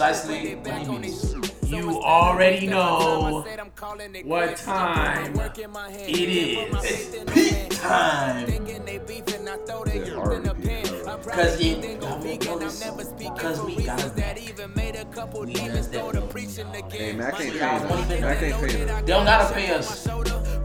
precisely when he needs. You already know what time it is. It's Peak time. Yeah, already peaked. Cause you Cause we got it back. We just that. Hey, Mac ain't paying us. Mac ain't paying us. They don't gotta pay us,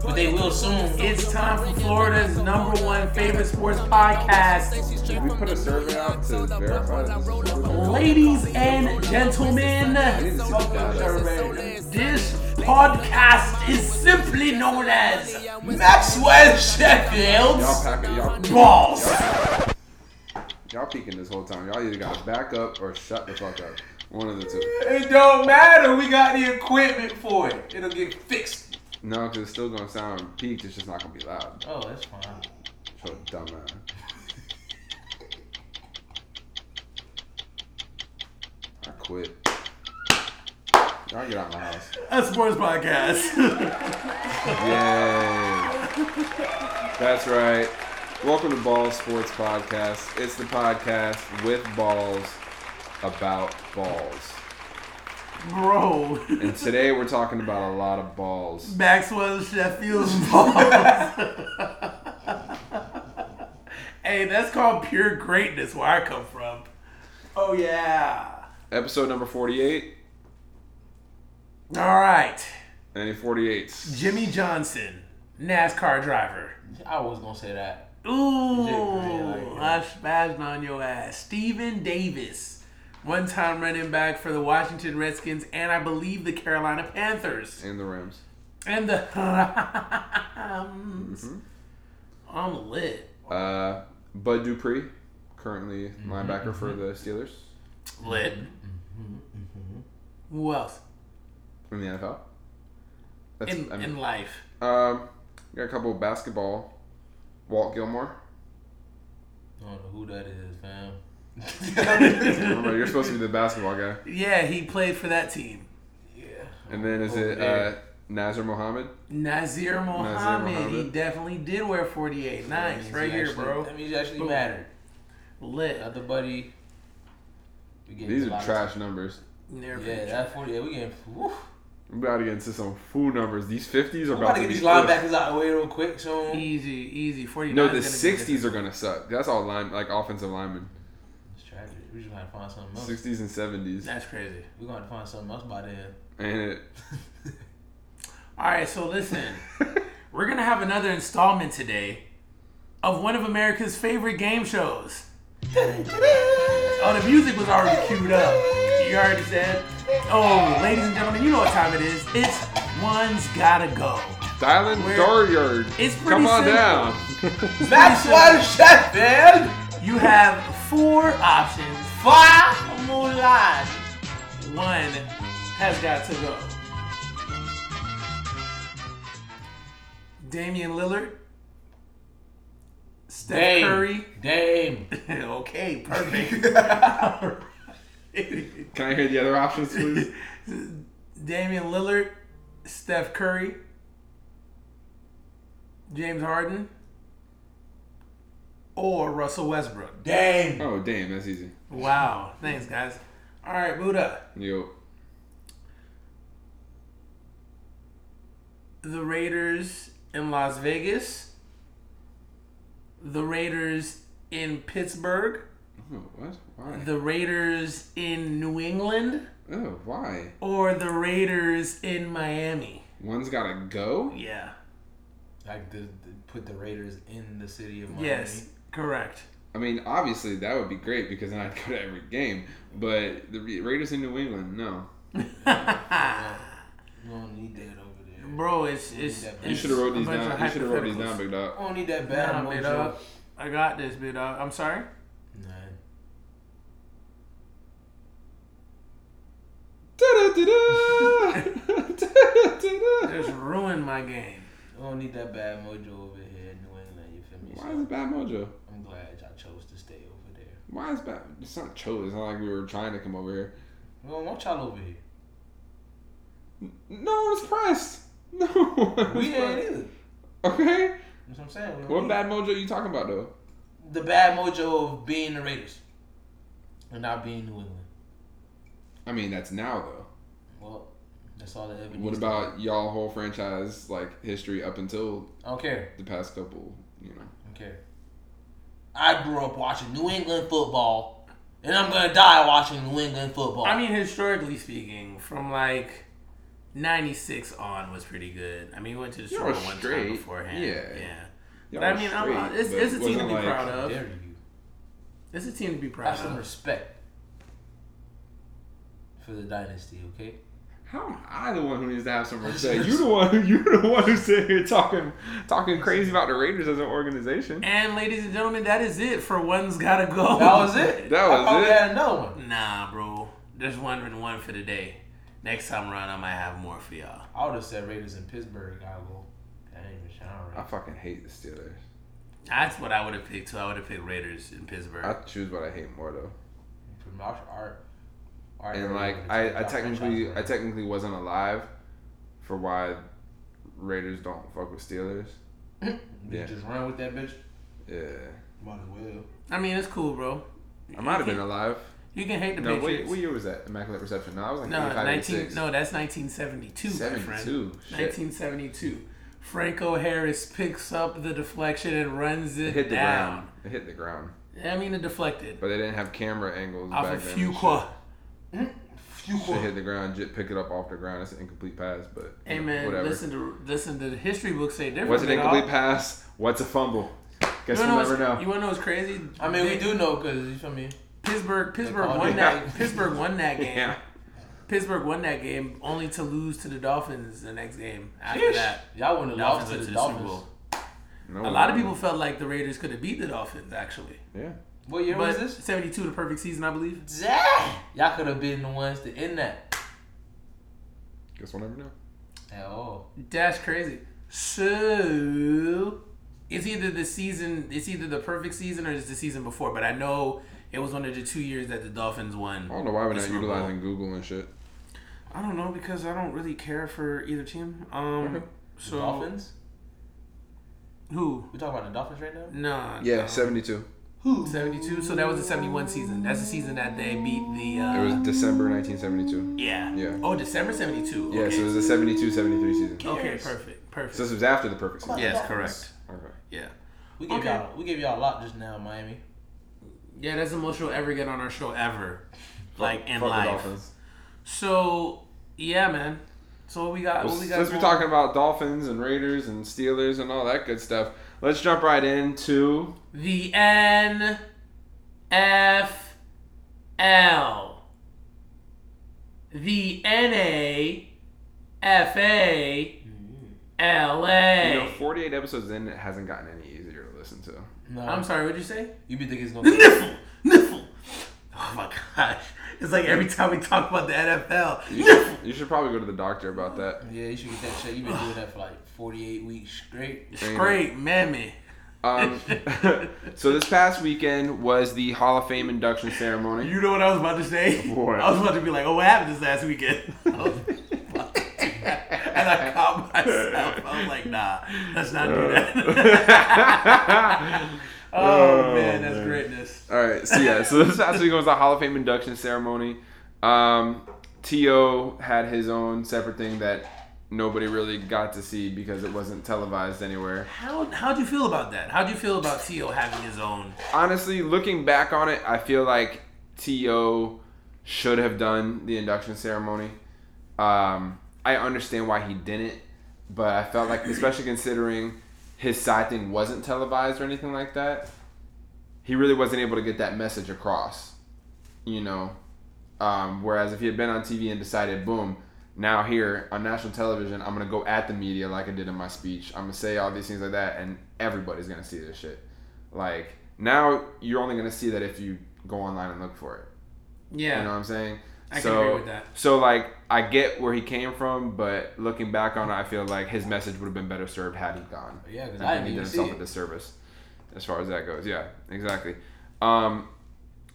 but they will soon. It's time for Florida's number one favorite sports podcast. Did we put a survey out to verify this? Ladies and gentlemen, I need to see the data. this podcast is simply known as Maxwell Sheffield. Y'all packing, Balls. y'all peeking this whole time. Y'all either gotta back up or shut the fuck up. One of the two. It don't matter. We got the equipment for it. It'll get fixed. No, because it's still gonna sound peaked. It's just not gonna be loud. Oh, that's fine. So dumbass. I quit. Y'all get out my house. A sports podcast. Yay! That's right. Welcome to Balls Sports Podcast. It's the podcast with balls about balls. Bro, And today we're talking about a lot of balls. Maxwell Sheffield's balls. hey, that's called pure greatness where I come from. Oh, yeah. Episode number 48. All right. Any 48s? Jimmie Johnson, NASCAR driver. I was gonna say that. Ooh, like I spazzed on your ass. Stephen Davis, one time running back for the Washington Redskins and I believe the Carolina Panthers. And the Rams. And the Rams. Mm-hmm. I'm lit. Uh, Bud Dupree, currently mm-hmm, linebacker for mm-hmm. the Steelers Lit. Who else? in the NFL. That's, In, I mean, in life. um, got a couple of basketball. Walt Gilmore. I don't know who that is, fam. Remember, you're supposed to be the basketball guy. Yeah, he played for that team. yeah. And then is Over it uh, Nazr Mohammed? Nazr Mohammed. He Mohammed. definitely did wear 48. That Nice. means Right he here, actually- bro. That means he actually Boom. mattered. Lit. Other buddy. We getting These a are lot of- trash numbers. Near Yeah, that 40. Yeah, we getting. Woo. I'm about to get into some fool numbers. These 50s are I'm about, about to to get be these linebackers out of the way real quick soon. Easy, easy. 49 No, the 60s are gonna suck. That's all line like offensive linemen. It's tragic. We just gotta find something else. 60s and 70s. That's crazy. We're gonna have to find something else by then. And it. All right, so listen. We're going to have another installment today of one of America's favorite game shows. Oh, the music was already queued up. You already said. Oh, ladies and gentlemen, you know what time it is. It's One's Gotta Go. Dylan Where- Dooryard. It's pretty Come on simple. down. Maxwell Sheffield! You have four options. Mulan! One has got to go. Damian Lillard. Steph Dame. Curry. Dame. okay, perfect. Can I hear the other options, please? Damian Lillard, Steph Curry, James Harden, or Russell Westbrook. Dame. oh, damn, that's easy. Wow. Thanks, guys. All right, Buddha. Yo. The Raiders in Las Vegas, the Raiders in Pittsburgh, Oh, what? Why? the Raiders in New England, Oh, why? or the Raiders in Miami. One's gotta go? Yeah. I the, the, put the Raiders in the city of Miami. Yes, correct. I mean, obviously that would be great because then I'd go to every game. But the Raiders in New England, no. You don't need that over there. Bro, it's it's. You You should have wrote these down. You should have wrote these down, big dog. I don't need that bad Nah, big mojo. dog. I got this, big dog. I'm sorry. Nah. Just ruined my game. I don't need that bad mojo over here in New England. You feel me? Why is it bad mojo? I'm glad y'all chose to stay over there. Why is bad? It's not chose. It's not like we were trying to come over here. We don't want y'all over here. No one's pressed. No. We didn't either. Okay. That's what I'm saying. What bad mojo you talking about though? The bad mojo of being the Raiders and not being New England. I mean, that's now though. Well, that's all that ever. What about y'all whole franchise like history up until. I don't care. the past couple? You know. I don't care. I grew up watching New England football, and I'm gonna die watching New England football. I mean, historically speaking, from like '96 on was pretty good. I mean, we went to the Y'all Super Bowl one straight. time beforehand. Yeah. yeah. But I were mean, I'm, uh, it's, it's a team to wasn't be like- proud of. dare you? It's a team to be proud of. Have some respect for the dynasty, okay? How am I the one who needs to have some respect? You the one who you the one who's sitting here talking talking crazy about the Raiders as an organization. And ladies and gentlemen, that is it for one's gotta go. That was it. That was I thought we it? had another one. Nah, bro. There's one and one for the day. Next time around, I might have more for y'all. I would have said Raiders in Pittsburgh. Gotta go. That ain't even sound I fucking hate the Steelers. That's what I would have picked too. I would have picked Raiders in Pittsburgh. I choose what I hate more though. From our, our, our And like I, I technically I technically wasn't alive for why Raiders don't fuck with Steelers. away. You yeah. just run with that bitch. Yeah. Might as well. I mean, it's cool, bro. I might have been alive. You can hate the No, what, Patriots. what year was that? Immaculate Reception. No, I was like no, 19, no, that's 1972, my friend. 72. Shit. 1972. Franco Harris picks up the deflection and runs it, It hit the down. ground. It hit the ground. I mean, it deflected But they didn't have camera angles off back of then. And Fuqua. Shit. Shit hit the ground, j- pick it up off the ground. It's an incomplete pass, but Hey you man, whatever. listen to listen to the history books say different. What's an dog. incomplete pass? What's a fumble? Guess You we'll never know, know. You want to know what's crazy? I mean, we do know because you feel me. Pittsburgh. Pittsburgh won it- that. Pittsburgh won that game. Yeah. Pittsburgh won that game only to lose to the Dolphins the next game. After Sheesh. that, Y'all wouldn't have Dolphins lost to went the to the Super Dolphins. Bowl. No, A lot of people felt like the Raiders could have beat the Dolphins actually. Yeah. What year But was this? 72, the perfect season, I believe. Zah! Y'all could have been the ones to end that. Guess we'll never know. At all. That's crazy. So it's either the season, it's either the perfect season or it's the season before. But I know it was one of the two years that the Dolphins won. I don't know why we're the not utilizing Google and shit. I don't know because I don't really care for either team. Um, Okay. so Dolphins? who? We talking about the Dolphins right now? Nah. Yeah, no. 72. Who? 72. So that was the 71 season. That's the season that they beat the. Uh, It was December 1972. yeah. Yeah. Oh, December 72. Yeah, so it was the 72 73 season. Okay, perfect. Perfect. So this was after the perfect season. yes, correct. Okay. Yeah. We gave Okay. y'all we gave y'all a lot just now, Miami. Yeah, that's the most you'll ever get on our show ever. Like in Fuck life. Dolphins. So yeah, man. So what we got? Well, what we got? since we're talking about Dolphins and Raiders and Steelers and all that good stuff, let's jump right into the NFL. The NAFA. LA. you know 48 episodes in it hasn't gotten any easier to listen to. No. I'm sorry, what'd you say? You be thinking it's gonna be niffle! Niffle! Oh my gosh. It's like every time we talk about the NFL. You should, you should probably go to the doctor about that. Yeah, you should get that check. You've been doing that for like 48 weeks straight. Straight mammy. Um, so this past weekend was the Hall of Fame induction ceremony. You know what I was about to say? What? I was about to be like, oh, what happened this last weekend? I was about to do that. and I caught myself. I was like, nah, let's not do that. Oh, man, that's greatness. All right, so yeah, so this past weekend was the Hall of Fame induction ceremony. Um, T.O. had his own separate thing that nobody really got to see because it wasn't televised anywhere. How, how'd you feel about that? How'd you feel about T.O. having his own? Honestly, looking back on it, I feel like T.O. should have done the induction ceremony. Um, I understand why he didn't, but I felt like, especially considering his side thing wasn't televised or anything like that, he really wasn't able to get that message across. You know, um, whereas if he had been on TV and decided, boom, now here on national television, I'm gonna go at the media like I did in my speech. I'm gonna say all these things like that, and everybody's gonna see this shit. Like now, you're only gonna see that if you go online and look for it. Yeah. You know what I'm saying? I can so, agree with that. So like, I get where he came from, but looking back on it, I feel like his message would have been better served had he gone. Yeah, 'cause I didn't he did himself a disservice as far as that goes. Yeah, exactly. Um,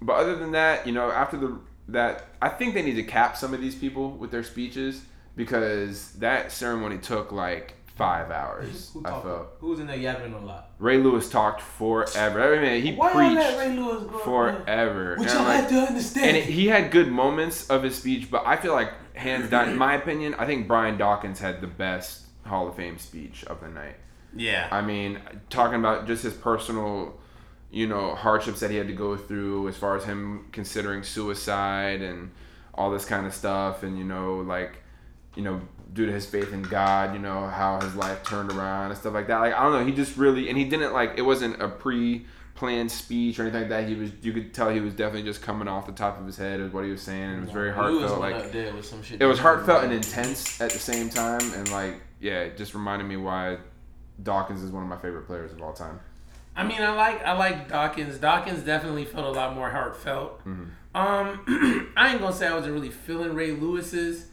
but other than that, you know, after the that, I think they need to cap some of these people with their speeches because that ceremony took like five hours. Who I talking? felt Who's in there yapping a lot? Ray Lewis talked forever. I mean, he Why y'all Ray preached Lewis go? forever. Y'all I'm like- to understand? and he had good moments of his speech, but I feel like hands down, in my opinion, I think Brian Dawkins had the best Hall of Fame speech of the night. Yeah. I mean, talking about just his personal, you know, hardships that he had to go through as far as him considering suicide and all this kind of stuff, and you know, like, you know, due to his faith in God, you know, how his life turned around and stuff like that. Like, I don't know, he just really, and he didn't like, it wasn't a pre-planned speech or anything like that. He was, you could tell he was definitely just coming off the top of his head of what he was saying, and it was very heartfelt. went Like, up with some shit. it was heartfelt and intense at the same time, and like, yeah, it just reminded me why Dawkins is one of my favorite players of all time. I mean, I like I like Dawkins. Dawkins definitely felt a lot more heartfelt. Um, I ain't gonna say I wasn't really feeling Ray Lewis's.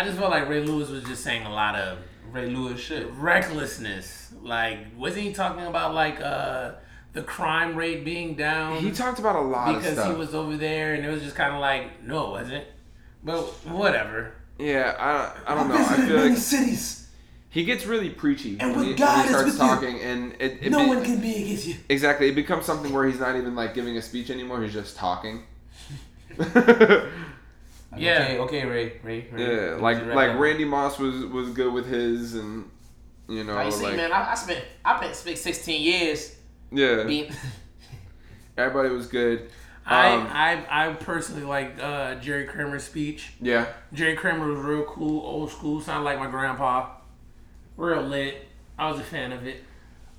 I just felt like Ray Lewis was just saying a lot of Ray Lewis shit. recklessness. Like, wasn't he talking about like uh the crime rate being down He talked about a lot of because he was over there, and it was just kind of like, no, it wasn't. But whatever. yeah, I, I don't know. I feel like cities. he gets really preachy And when, he, God when he is starts with you, talking, and it, it No be- one can be against you. exactly it becomes something where he's not even like giving a speech anymore. He's just talking. Yeah. Okay, okay, Ray, Ray, Ray. yeah, Who's like your like rapper? Randy Moss was was good with his, and you know, Like, you see, like man, I, I spent I spent spent 16 years yeah, being. everybody was good. Um, I, I I personally like uh, Jerry Kramer's speech. yeah, Jerry Kramer was real cool, old school, sounded like my grandpa. Real lit. I was a fan of it.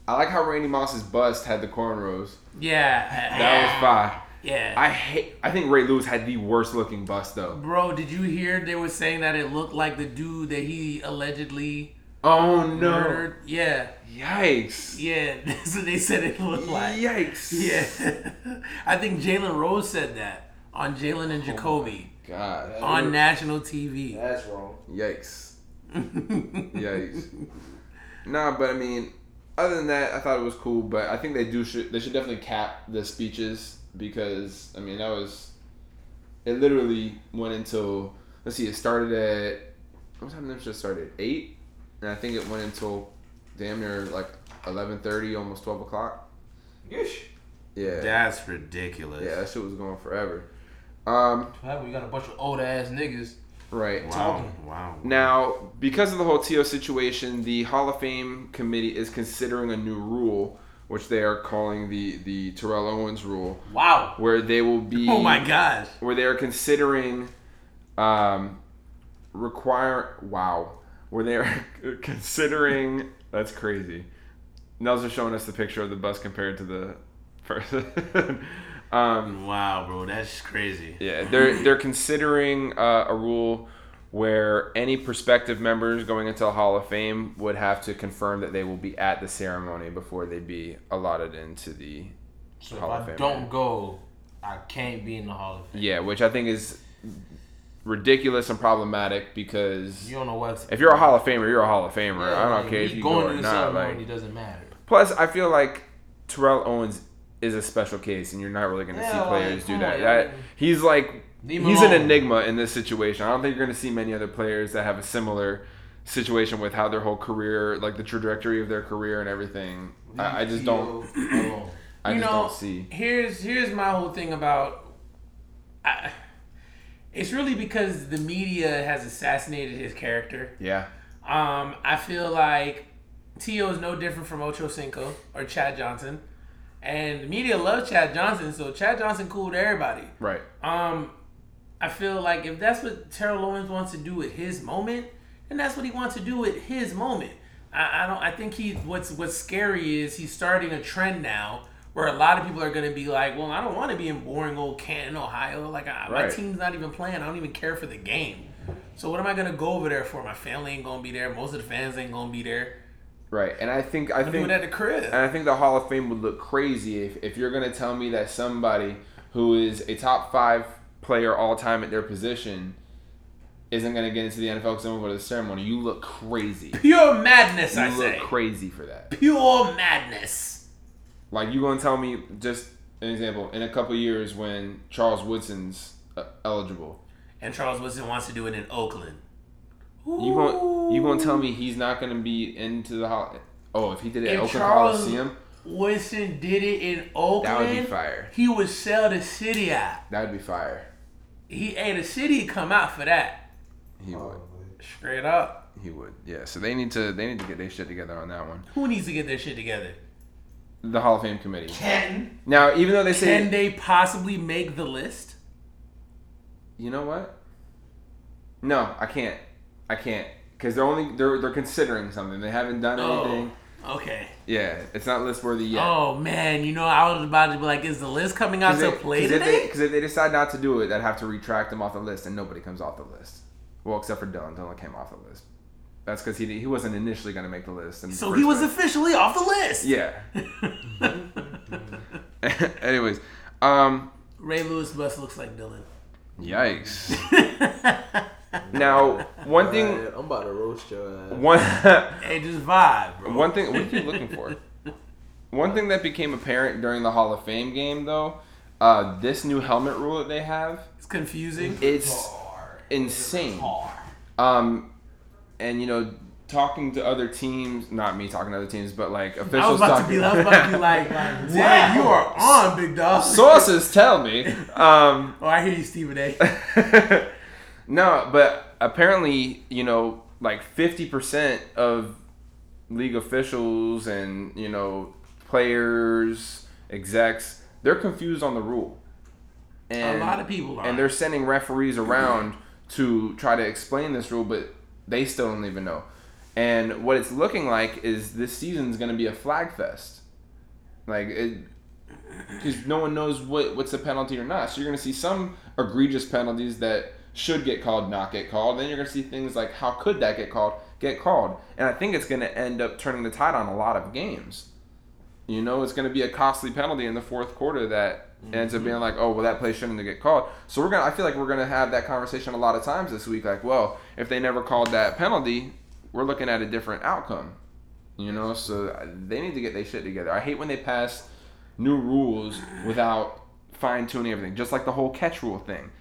I like how Randy Moss's bust had the cornrows. Yeah. That was fire. Yeah. I hate. I think Ray Lewis had the worst looking bust though. Bro, did you hear they were saying that it looked like the dude that he allegedly Oh no! murdered? Yeah. Yikes! Yeah. That's what they said it looked like. Yikes! Yeah. I think Jalen Rose said that on Jalen and oh Jacoby God. on national TV. That's wrong. Yikes. Yikes. Nah, but I mean, other than that, I thought it was cool. But I think they do should they should definitely cap the speeches because I mean that was it. Literally went until let's see, it started at what time did it just started? Eight, and I think it went until damn near like eleven thirty, almost twelve o'clock. Yeesh. Yeah, That's ridiculous. yeah, that shit was going forever. Um, we got a bunch of old ass niggas. right. Wow. Wow. Now, because of the whole T.O. situation, the Hall of Fame committee is considering a new rule, which they are calling the the Terrell Owens rule, Wow. where they will be Oh my gosh. where they are considering um require wow, where they are considering that's crazy. Nels is showing us the picture of the bus compared to the person. um Wow, bro, that's crazy. yeah, they're they're considering uh, a rule where any prospective members going into the Hall of Fame would have to confirm that they will be at the ceremony before they be allotted into the So Hall of if I Fame. don't go, I can't be in the Hall of Fame. yeah, which I think is ridiculous and problematic because You don't know what. if you're a Hall of Famer, you're a Hall of Famer. I don't like, care if you going go to or the not. ceremony Like, doesn't matter. plus, I feel like Terrell Owens is a special case, and you're not really going to Yeah, see like, players do that. on, that he's like he's an enigma in this situation. I don't think you're going to see many other players that have a similar situation with how their whole career, like the trajectory of their career and everything. I, I just don't. I just know, don't see. Here's here's my whole thing about. I, it's really because the media has assassinated his character. Yeah. Um, I feel like T.O. is no different from Ocho Cinco or Chad Johnson, and the media loves Chad Johnson, so Chad Johnson cool to everybody. Right. Um, I feel like if that's what Terrell Owens wants to do at his moment, then that's what he wants to do at his moment. I, I don't. I think he. What's What's scary is he's starting a trend now where a lot of people are going to be like, "Well, I don't want to be in boring old Canton, Ohio. Like I, my team's not even playing. I don't even care for the game. So what am I going to go over there for? My family ain't going to be there. Most of the fans ain't going to be there. Right. And I think I I'm think at the crib. And I think the Hall of Fame would look crazy if, if you're going to tell me that somebody who is a top five player all time at their position isn't going to get into the NFL because they won't go to the ceremony. You look crazy. Pure madness, You I look say. crazy for that. Pure madness. Like, you going to tell me, just an example, in a couple years when Charles Woodson's uh, eligible. And Charles Woodson wants to do it in Oakland. You going you gonna tell me he's not gonna be into the hall? Oh, if he did it at Oakland Charles Coliseum, Winston did it in Oakland. that would be fire. He would sell the city out. That would be fire. He ain't the city come out for that. He would. Straight up. He would. Yeah. So they need to they need to get their shit together on that one. Who needs to get their shit together? The Hall of Fame committee. Canton. Now, even though they say, Can they possibly make the list? you know what? No, I can't. I can't because they're only they're they're considering something. They haven't done oh. anything. Okay. Yeah, it's not list worthy yet. Oh man, you know I was about to be like, is the list coming out to play Because if, today? they- 'cause if they decide not to do it, they'd have to retract them off the list, and nobody comes off the list. Well, except for Dylan. Dylan came off the list. That's because he he wasn't initially going to make the list. the so he was officially off the list. Yeah. Anyways, um, Ray Lewis bus looks like Dylan. yikes. now, one thing, Alright, I'm about to roast your ass. one, hey, just vibe, bro. one thing. What are you looking for? One thing that became apparent during the Hall of Fame game, though, uh, this new helmet rule that they have, It's confusing. it's insane. Hard. Um, and you know, talking to other teams, not me talking to other teams, but like I was officials about to talking. be, I was about to be like, damn, you are on, big dog. Sources tell me. Um, oh, I hear you, Stephen A. no, but apparently, you know, like fifty percent of league officials and you know players, execs, they're confused on the rule. And, A lot of people are. and they're sending referees around to try to explain this rule, but they still don't even know. And what it's looking like is this season's going to be a flag fest. Like it, because no one knows what what's a penalty or not. So you're going to see some egregious penalties that should get called, not get called. Then you're going to see things like how could that get called, get called. And I think it's going to end up turning the tide on a lot of games. You know, it's going to be a costly penalty in the fourth quarter that ends up mm-hmm. being like, oh, well, that play shouldn't have get called. So we're gonna. I feel like we're gonna have that conversation a lot of times this week. Like, well, if they never called that penalty, we're looking at a different outcome. You know, so uh, they need to get their shit together. I hate when they pass new rules without fine tuning everything. Just like the whole catch rule thing.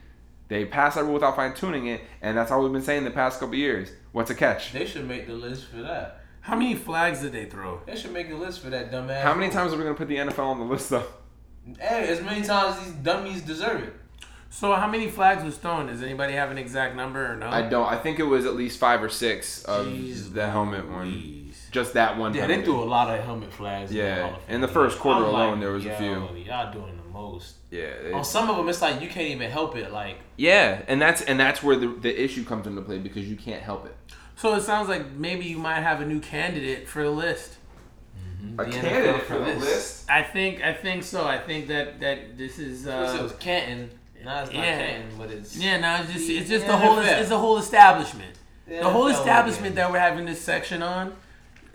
They pass that rule without fine tuning it, and that's all we've been saying the past couple years. What's a catch? They should make the list for that. How many flags did they throw? They should make a list for that dumbass. How many rule. times are we gonna put the NFL on the list though? Hey, as many times as these dummies deserve it. So how many flags was thrown? Does anybody have an exact number or no? I don't. I think it was at least five or six of Jeez the helmet one. Just that one. Yeah, they threw a lot of helmet flags. Yeah, in, the Hall of Fame. in the first quarter I'm alone, like, there was a yo, few. Y'all doing the most. Yeah. it- On some of them, it's like you can't even help it. Like yeah, and that's and that's where the the issue comes into play because you can't help it. So it sounds like maybe you might have a new candidate for the list. A The candidate NFL for for the this. list. I think I think so. I think that that this is First it uh was Canton. Now it's not yeah. Canton, but it's yeah. No, it's just it's just The the whole it's the whole establishment. The The whole establishment again. that we're having this section on,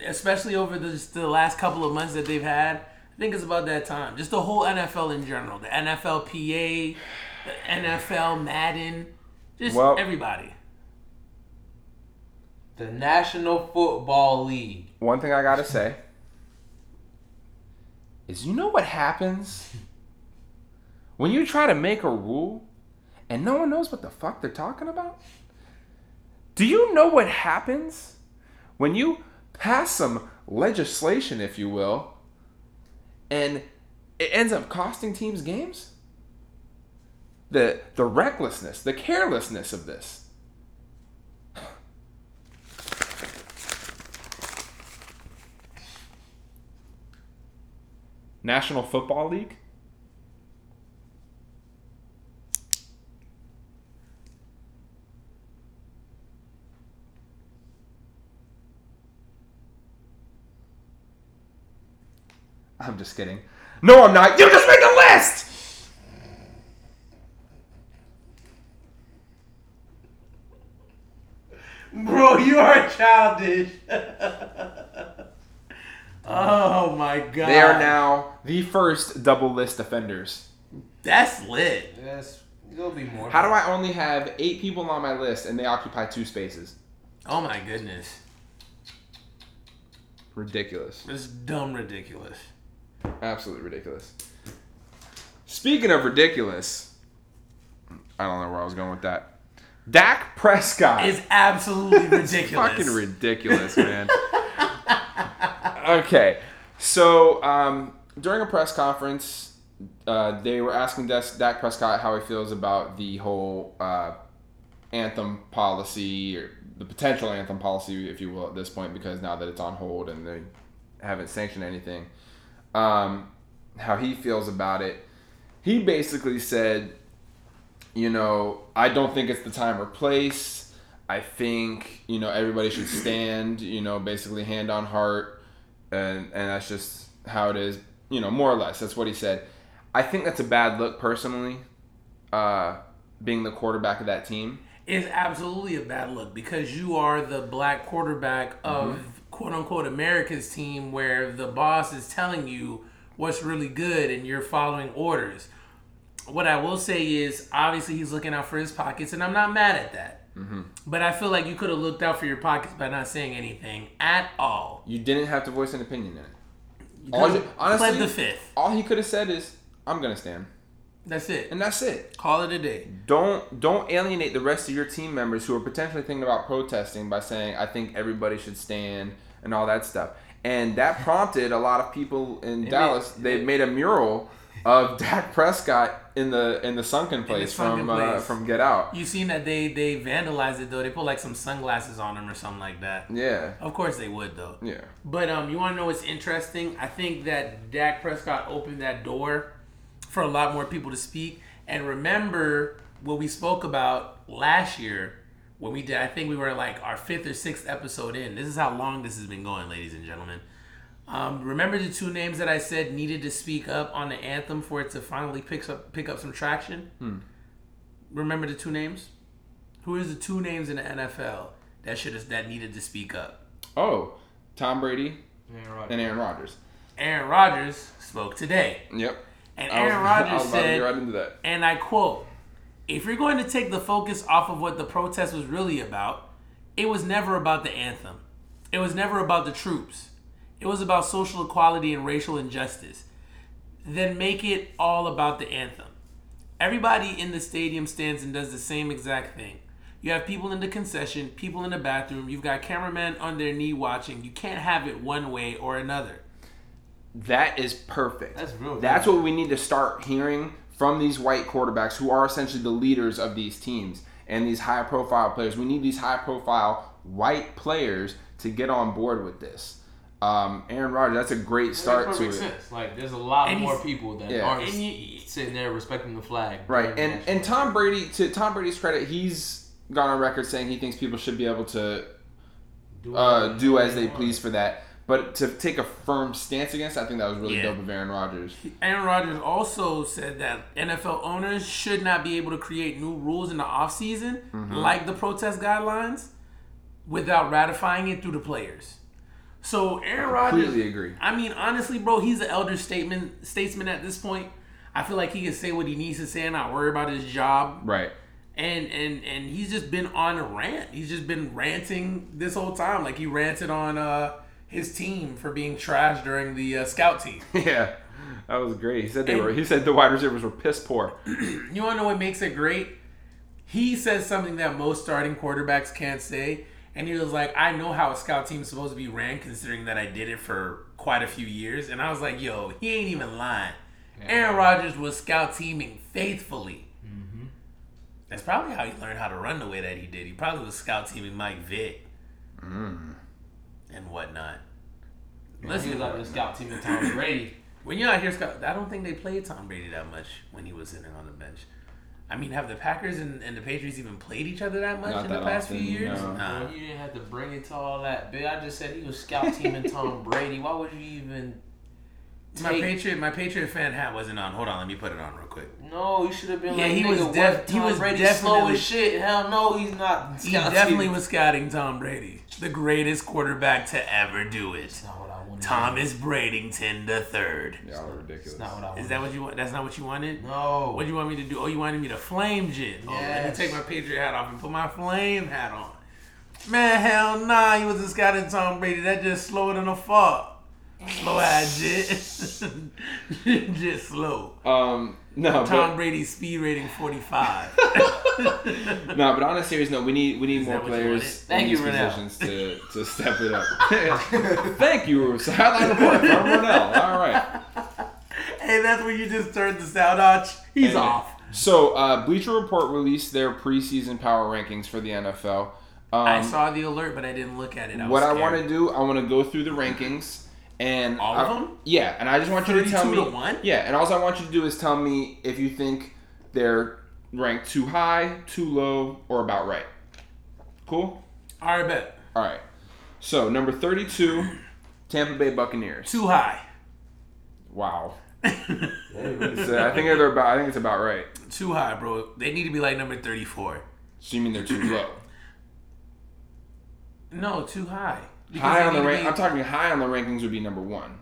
especially over the, just the last couple of months that they've had. I think it's about that time. Just the whole NFL in general, the NFLPA, the NFL Madden, just Well- everybody. the National Football League. One thing I gotta say is, you know what happens when you try to make a rule and no one knows what the fuck they're talking about. Do you know what happens when you pass some legislation, if you will, and it ends up costing teams games? The the recklessness, the carelessness of this. National Football League? I'm just kidding. No, I'm not. You just make a list! Bro, you are childish. oh my god. They are now the first double list offenders. That's lit. Yes, there'll be more. How do I only have eight people on my list and they occupy two spaces? Oh my goodness. Ridiculous. It's dumb ridiculous. Absolutely ridiculous. Speaking of ridiculous, I don't know where I was going with that. Dak Prescott is absolutely ridiculous. fucking ridiculous, man. okay, so um, during a press conference, uh, they were asking Des- Dak Prescott how he feels about the whole uh, anthem policy or the potential anthem policy, if you will, at this point, because now that it's on hold and they haven't sanctioned anything, um, how he feels about it. He basically said, you know, I don't think it's the time or place. I think, you know, everybody should stand, you know, basically hand on heart. And, and that's just how it is, you know, more or less. That's what he said. I think that's a bad look personally, uh, being the quarterback of that team. is absolutely a bad look because you are the black quarterback of quote unquote America's team where the boss is telling you what's really good and you're following orders. What I will say is obviously he's looking out for his pockets and I'm not mad at that. Mm-hmm. But I feel like you could have looked out for your pockets by not saying anything at all. You didn't have to voice an opinion in it. You All you- honestly- pled the fifth. All he could have said is, "I'm gonna stand," That's it. and that's it. Call it a day. Don't don't alienate the rest of your team members who are potentially thinking about protesting by saying, "I think everybody should stand" and all that stuff. And that prompted a lot of people in Dallas. they made a mural of Dak Prescott in the in the sunken place sunken from Uh, from Get Out. You seen that they they vandalized it though. They put like some sunglasses on him or something like that. Yeah, Of course they would though. yeah. But um, you want to know what's interesting? I think that Dak Prescott opened that door for a lot more people to speak. And remember what we spoke about last year when we did. I think we were like our fifth or sixth episode in. This is how long this has been going, ladies and gentlemen. Um, remember the two names that I said needed to speak up on the anthem for it to finally pick up pick up some traction. Remember the two names? Who is the two names in the NFL that should have that needed to speak up? Oh, Tom Brady Aaron and Aaron Rodgers. Aaron Rodgers spoke today. Yep. And Aaron Rodgers was about to said, right into that. and I quote, if you're going to take the focus off of what the protest was really about, it was never about the anthem. It was never about the troops. It was about social equality and racial injustice. Then make it all about the anthem. Everybody in the stadium stands and does the same exact thing. You have people in the concession, people in the bathroom, you've got cameramen on their knee watching. You can't have it one way or another. That is perfect. That's real That's what we need to start hearing from these white quarterbacks who are essentially the leaders of these teams and these high profile players. We need these high profile white players to get on board with this. Um, Aaron Rodgers, that's a great start Makes to it. sense. Like there's a lot And more he's- people that Yeah. aren't And you- sitting there respecting the flag. Right. And and national Tom Brady to Tom Brady's credit, he's gone on record saying he thinks people should be able to anthem. uh, do as they want. please for that. But to take a firm stance against, I think that was really Yeah. dope of Aaron Rodgers. Aaron Rodgers also said that NFL owners should not be able to create new rules in the offseason, like the protest guidelines, without ratifying it through the players. So Aaron Rodgers, Completely agree. I mean, honestly, bro, he's an elder statement statesman at this point. I feel like he can say what he needs to say and not worry about his job. Right. And and and he's just been on a rant. He's just been ranting this whole time. Like he ranted on uh, his team for being trash during the uh, scout team. Yeah. That was great. He said they And- were. He said the wide receivers were piss poor. You want to know what makes it great? He says something that most starting quarterbacks can't say. And he was like, I know how a scout team is supposed to be ran, considering that I did it for quite a few years. And I was like, yo, he ain't even lying. Aaron Rodgers was scout teaming faithfully. That's probably how he learned how to run the way that he did. He probably was scout teaming Mike Vick and whatnot. He Listen, was like the scout team of Tom Brady. when you're out here, Scott, I don't think they played Tom Brady that much when he was sitting on the bench. I mean, have the Packers and, and the Patriots even played each other that much Not in the past often, few years? no. Nah. Well, you didn't have to bring it to all that. Big. I just said he was scout teaming Tom Brady. Why would you even? My take- Patriot, my Patriot fan hat wasn't on. Hold on, let me put it on real quick. No, you should have been Yeah, like, he was what? def- he Tom was Brady's slow as shit. Hell no, he's not. He scout definitely teaming. was scouting Tom Brady, the greatest quarterback to ever do it. That's not what I wanted. Thomas Bradington the third. Y'all are ridiculous. That's not what I wanted. Is that what you want? That's not what you wanted. No. What do you want me to do? Oh, you wanted me to flame jit. Oh, let me take my Patriot hat off and put my flame hat on. Man, hell nah, he was a scouting Tom Brady. That just slower than a fuck. Slow ass jit. just slow. Um. No. Tom But Brady's speed rating 45. no, but on a serious note, we need we need Is more that what you players? Thank in you, these positions to, to step it up. Thank you, sideline report from Renell. All right. hey, that's when you just turned the sound notch. He's Hey. off. So, uh, Bleacher Report released their preseason power rankings for the NFL. Um, I saw the alert, but I didn't look at it. I was what I want to do, I want to go through the rankings and All of I- them? Yeah, and I just want you to tell me. to one? Yeah, and all I want you to do is tell me if you think they're ranked too high, too low, or about right. Cool. All right, bet. All right. So number thirty-two, Tampa Bay Buccaneers. Too high. Wow. So I think they're about. I think it's about right. Too high, bro. They need to be like number 34. So you mean they're too low? No, too high. Because High on the rank. be- I'm talking high on the rankings would be number one.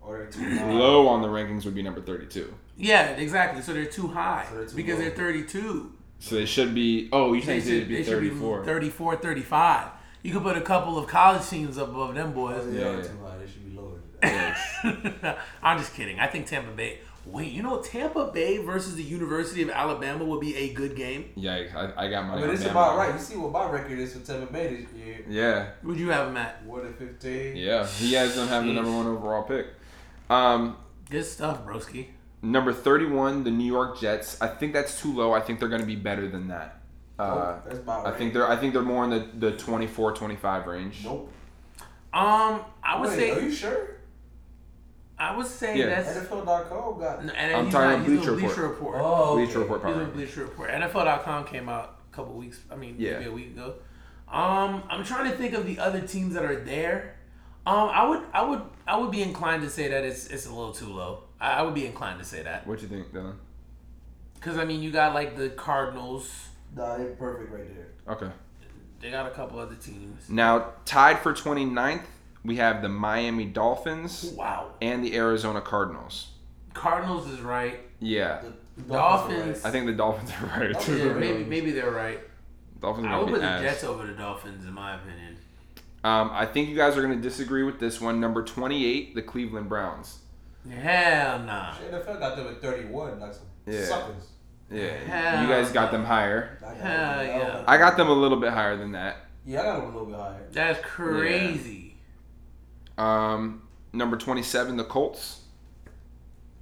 Or too. Low on the rankings would be number thirty-two. Yeah, exactly. So they're too high So they're too because low. they're 32. So they should be. Oh, you think should, they'd be they should be thirty-four? 34, 35. You could put a couple of college teams up above them boys. They Yeah. are too high. They should be lower than that. I'm just kidding. I think Tampa Bay. Wait, you know Tampa Bay versus the University of Alabama would be a good game. Yikes! I, I got my money. But it's Bama. about right. You see what my record is for Tampa Bay this year. Yeah, Would you have them at? What a fifteen. yeah. He has them having the number one overall pick. Um, Good stuff, broski. number thirty-one, the New York Jets. I think that's too low. I think they're going to be better than that. Uh, Oh, that's about right. I think they're. I think they're more in the the 24, 25 range. Nope. Um, I would Wait, are you sure? I would say Yeah. that's. NFL.com got. And I'm he's talking not, about he's Bleacher on Bleacher Report. Report. Oh, okay. Bleacher Report He's power. Bleacher Report. NFL.com came out a couple weeks. I mean, Yeah. maybe a week ago. Um, I'm trying to think of the other teams that are there. Um, I would, I would, I would be inclined to say that it's it's a little too low. I, I would be inclined to say that What you think, Dylan? because I mean, you got like the Cardinals. Nah, they're perfect right there. Okay. They got a couple other teams. Now tied for 29th, we have the Miami Dolphins Wow, and the Arizona Cardinals. Cardinals is right. Yeah, The, the Dolphins. I think the Dolphins are right too. Yeah, maybe maybe they're right. Dolphins I would put the ass. Jets over the Dolphins in my opinion. Um, I think you guys are going to disagree with this one. Number 28, the Cleveland Browns. Hell nah. NFL got them at 31, like some Yeah. suckers. Yeah, Hell you guys got them higher. Hell yeah. I got them a little bit higher than that. Yeah, I got them a little bit higher. That's crazy. Um, number 27, the Colts.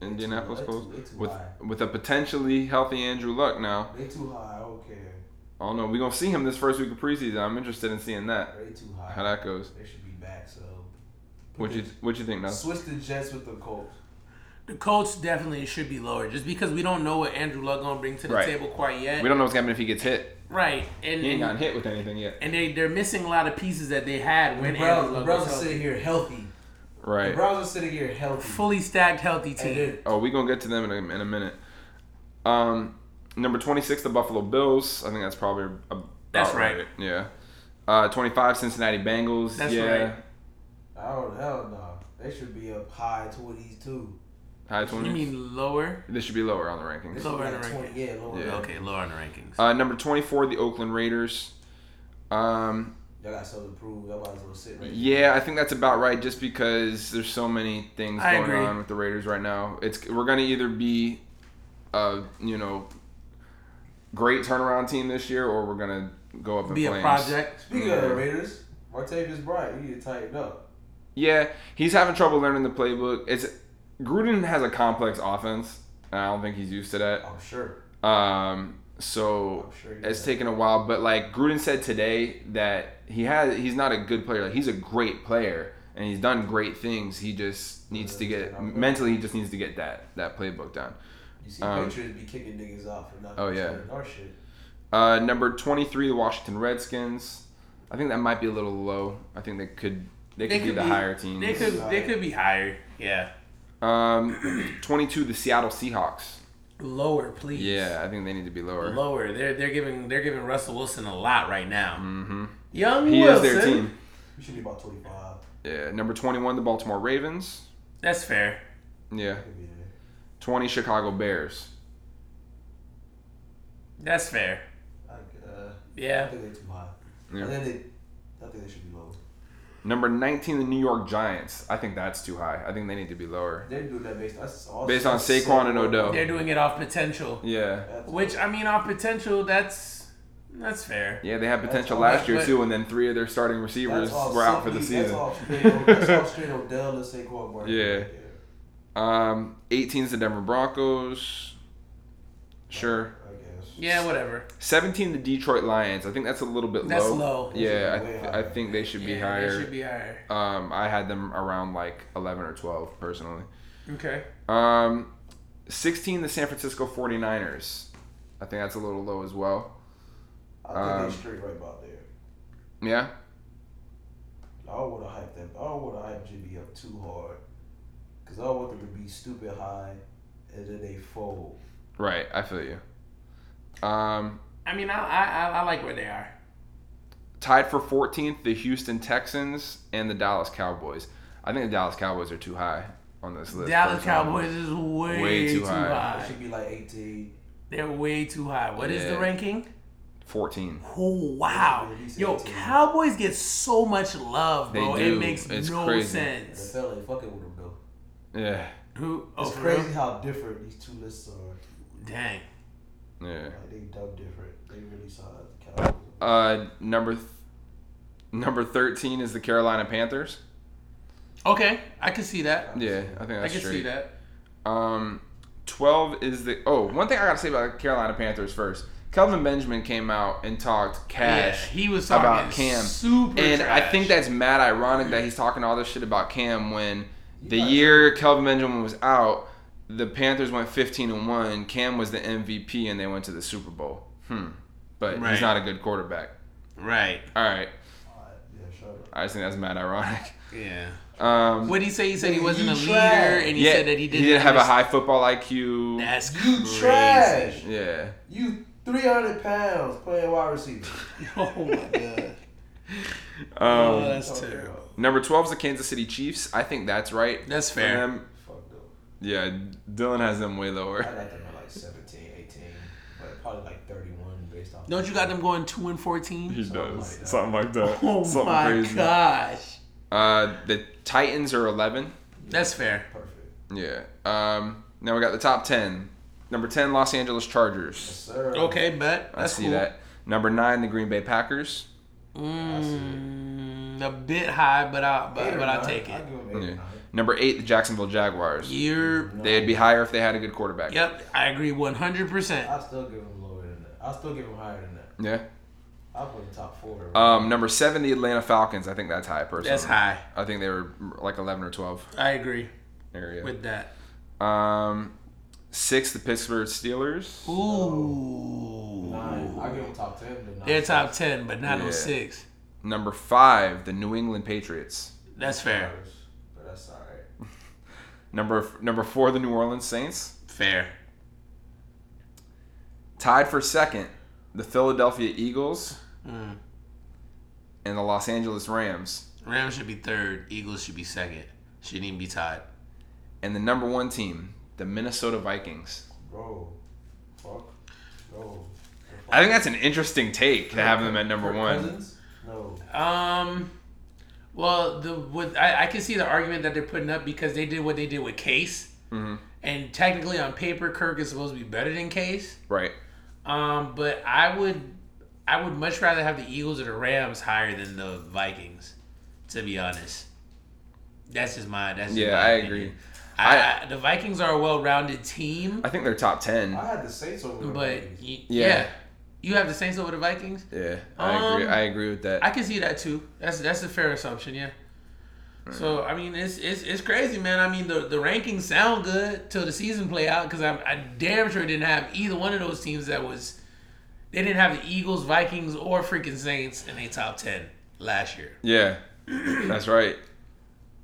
Indianapolis too- Colts. With, high. with a potentially healthy Andrew Luck now. They too high. I don't care. I don't know. We're going to see him this first week of preseason. I'm interested in seeing that. They too high. How that goes. They should be back. So. What you what you think, now? Switch the Jets with the Colts. The Colts definitely should be lower, just because we don't know what Andrew Luck gonna bring to the Right. table quite yet. We don't know what's gonna happen if he gets hit. Right, and He ain't and, gotten hit with anything yet. and they they're missing a lot of pieces that they had when the Andrew Browns, the Browns are sitting here healthy. Right. The Browns are sitting here healthy. Fully stacked, healthy And team. Oh, we gonna get to them in a, in a minute. Um, number twenty six, the Buffalo Bills. I think that's probably about That's right. Yeah. Uh, twenty five, Cincinnati Bengals. That's yeah. right. I don't hell no. They should be up high twenties too. High twenties. You mean lower? This should be lower on the rankings. should Lower be in like the 20 rankings. Yeah, lower. Yeah. Okay, lower on the rankings. Uh, number twenty four, the Oakland Raiders. Um, Y'all got something to prove. Y'all might as well sit right yeah, I think that's about right. Just because there's so many things I going agree. on with the Raiders right now. It's we're gonna either be, a you know, great turnaround team this year, or we're gonna go up and Be a project. Speaking Yeah. of the Raiders, Martavis Bryant, you need to tighten up. Yeah, he's having trouble learning the playbook. It's Gruden has a complex offense, and I don't think he's used to that. I'm sure. Um, so sure it's does. taken a while. But like Gruden said today that he has, he's not a good player. Like he's a great player, and he's done great things. He just needs to get mentally. He just needs to get that that playbook down. You see Um, Patriots be kicking niggas off for not Oh, yeah. our shit. Uh, number twenty three, the Washington Redskins. I think that might be a little low. I think they could they could be the higher team. They could they could be higher. Yeah. Um, twenty two, the Seattle Seahawks. Lower, please. Yeah, I think they need to be lower. Lower. They're they're giving they're giving Russell Wilson a lot right now. Mm-hmm. Young He Wilson. is their team. We should be about 25. Yeah, number 21, the Baltimore Ravens. That's fair. Yeah, Could be there. 20, Chicago Bears. That's fair. I, uh, I Yeah. think they're too high. Yeah. And then they, I think they should be lower. Number 19, the New York Giants. I think that's too high. I think they need to be lower. They do that based that's all Based on Saquon and Odell. They're doing it off potential. Yeah. That's- Which I mean, off potential, that's that's fair. Yeah, they had potential all last year too, and then three of their starting receivers that's were out for the season. That's all straight, that's all straight Odell and Saquon Barkley. Yeah. Um, 18 is the Denver Broncos. Sure. I guess. Yeah, whatever. 17, the Detroit Lions. I think that's a little bit That's low. low. Yeah, I, th- I think they should be yeah, higher. They should be higher. Um, I had them around like 11 or 12 personally. Okay. Um, 16, the San Francisco 49ers. I think that's a little low as well. I think Um, they straight right about there. Yeah. I would have hyped them. I would have hyped to Jimmy up too hard, cause I want them to be stupid high, and then they fold. Right. I feel you. Um, I mean, I I, I- I like where they are. tied for 14th, the Houston Texans and the Dallas Cowboys. I think the Dallas Cowboys are too high on this list. Dallas. Cowboys is way, Way too too, high. high. It should be like 18. They're way too high. What is the ranking? 14. Oh wow! Yo, 18. Cowboys get so much love, They bro. do. It makes It's no crazy. sense. NFL ain't fucking with them though. Yeah. Who? Oh, It's crazy real? how different these two lists are. Dang. Yeah. Like they dumb different. They really saw the Cowboys. Uh, number th- number 13 is the Carolina Panthers. Okay, I can see that. Yeah, I think that's I can straight. see that. Um, 12 is the. Oh, one thing I gotta say about the Carolina Panthers first. Kelvin Benjamin came out and talked cash Yeah, he was talking about Cam. super and I think that's mad ironic that he's talking all this shit about Cam when the year Kelvin Benjamin was out, the Panthers went 15 and 1. Cam was the MVP and they went to the Super Bowl. Hmm. But Right. he's not a good quarterback. right. All right. Yeah, shut. I just think that's mad ironic. Yeah. Um, What did he say? He said he wasn't a leader, trash. and he yeah, said that he didn't, He didn't have a high football IQ. That's You crazy. trash. Yeah. You 300 pounds playing wide receiver. Oh my god. Um, oh, that's Talking terrible. Number 12 is the Kansas City Chiefs. I think that's right. That's for fair. Them. Fuck them. Yeah, Dylan has them way lower. I lower. got them at like 17, 18, but probably like 31 based off. Don't you got them going two and fourteen? He Something like that. Something like that. Oh Something my crazy. gosh. Uh, the Titans are 11. That's fair. Perfect. Yeah. Um, now we got the top 10. Number 10, Los Angeles Chargers. Yes, sir. Okay, bet. I That's see cool. that. Number 9, the Green Bay Packers. Mm, a bit high, but I but but I'll nine. take I'll it. give them eight Yeah. Or nine. Number 8, the Jacksonville Jaguars. You're They'd be higher if they had a good quarterback. Yep, I agree one hundred percent. I'll still give them lower than that. I'll still give them higher than that. Yeah. I'll put the top four. Um, number 7, the Atlanta Falcons. I think that's high, personally. That's high. I think they were like 11 or 12 I agree area. with that. Um, 6, the Pittsburgh Steelers. Ooh. nine. I'll give them top ten. But nine. They're top ten, but not Yeah. no six. Number 5, the New England Patriots. That's fair. But that's all right. Number number 4, the New Orleans Saints. Fair. Tied for second, the Philadelphia Eagles Mm. and the Los Angeles Rams. Rams should be third. Eagles should be second. Shouldn't even be tied. And the number one team, the Minnesota Vikings. Bro. Fuck. Bro. I think that's an interesting take to have them at number Kirk one. Cousins? No. Um. Well, the what I, I can see the argument that they're putting up because they did what they did with Case, Mhm. and technically on paper, Kirk is supposed to be better than Case. Right. Um, but I would, I would much rather have the Eagles or the Rams higher than the Vikings, to be honest. That's just my. That's just Yeah, my I opinion. agree. I, I, the Vikings are a well-rounded team, I think they're top 10. I had the Saints over but y- Yeah. yeah. You have the Saints over the Vikings. Yeah, I agree. Um, I agree with that. I can see that too. That's that's a fair assumption, yeah. So I mean, it's it's it's crazy, man. I mean, the the rankings sound good till the season play out because I'm I damn sure didn't have either one of those teams that was. They didn't have the Eagles, Vikings, or freaking Saints in a top ten last year. yeah, that's right.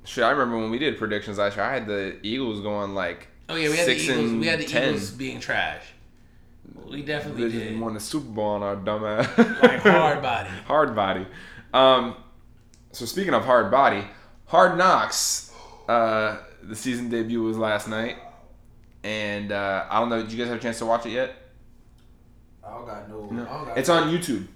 Shit, I remember when we did predictions last year. I had the Eagles going like Oh yeah, we had the Eagles. We had the 10. Eagles being trash. We definitely They just did. won the Super Bowl on our dumb ass. Like hard body. hard body. Um, so speaking of hard body, Hard Knocks. Uh, the season debut was last night, and uh, I don't know. Did you guys have a chance to watch it yet? I don't got no. No. Don't got It's on YouTube.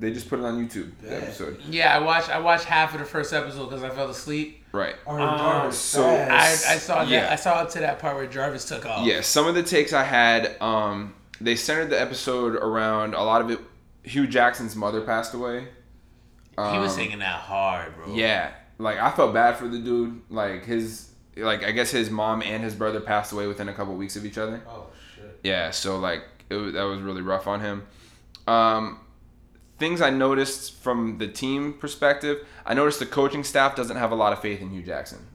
They just put it on YouTube. The Yeah. episode. Yeah, I watched. I watched half of the first episode because I fell asleep. Right. I heard Um, so I, I fast. saw that. Yeah. I saw up to that part where Jarvis took off. Yeah, some of the takes I had, um, they centered the episode around a lot of it. Hue Jackson's mother passed away. he was Um, singing that hard, bro. Yeah, like I felt bad for the dude. Like his, like I guess his mom and his brother passed away within a couple weeks of each other. Oh shit. Yeah, so like it was, that was really rough on him. Um, things I noticed from the team perspective, I noticed the coaching staff doesn't have a lot of faith in Hue Jackson.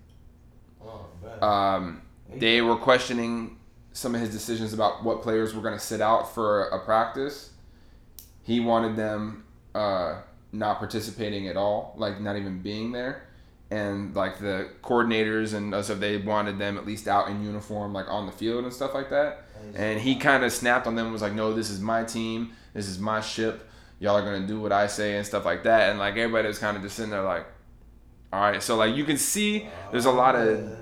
Oh man. Um, they were questioning some of his decisions about what players were going to sit out for a practice. He wanted them uh, not participating at all, like not even being there. And like the coordinators and stuff, they wanted them at least out in uniform, like on the field and stuff like that. And he kind of snapped on them, was like, "No, this is my team. This is my ship. Y'all are gonna do what I say and stuff like that." And like everybody was kind of just sitting there, like, "All right." So like you can see, there's a lot of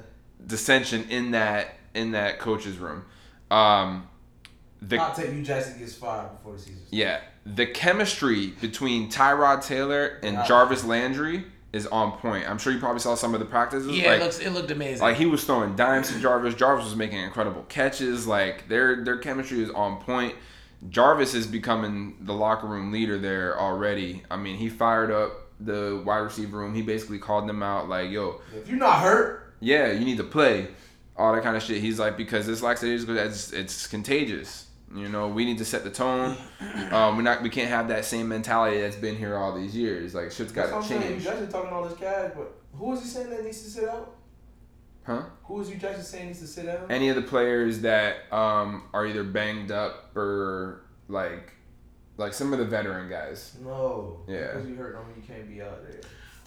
dissension in that in that coach's room. Um, the I'll take Hue Jackson gets fired before the season. starts. yeah, the chemistry between Tyrod Taylor and Yeah. Jarvis Landry is on point. I'm sure you probably saw some of the practices. Yeah, like, it looks. It looked amazing. like he was throwing dimes to Jarvis. Jarvis was making incredible catches. Like their their chemistry is on point. Jarvis is becoming the locker room leader there already. I mean, he fired up the wide receiver room. He basically called them out like, "Yo, If you're not hurt, yeah, you need to play, all that kind of shit. He's like, because this lackadaisical, it's, it's contagious. You know, we need to set the tone. Um, we're not, we can't have that same mentality that's been here all these years. Like shit's got to I'm saying. You change, Jackson talking all this cash, but who is he saying that needs to sit out? huh? Who is Hue Jackson saying needs to sit out? Any of the players that um, are either banged up or like, like some of the veteran guys. no. Yeah. Because you hurt, mean you can't be out there.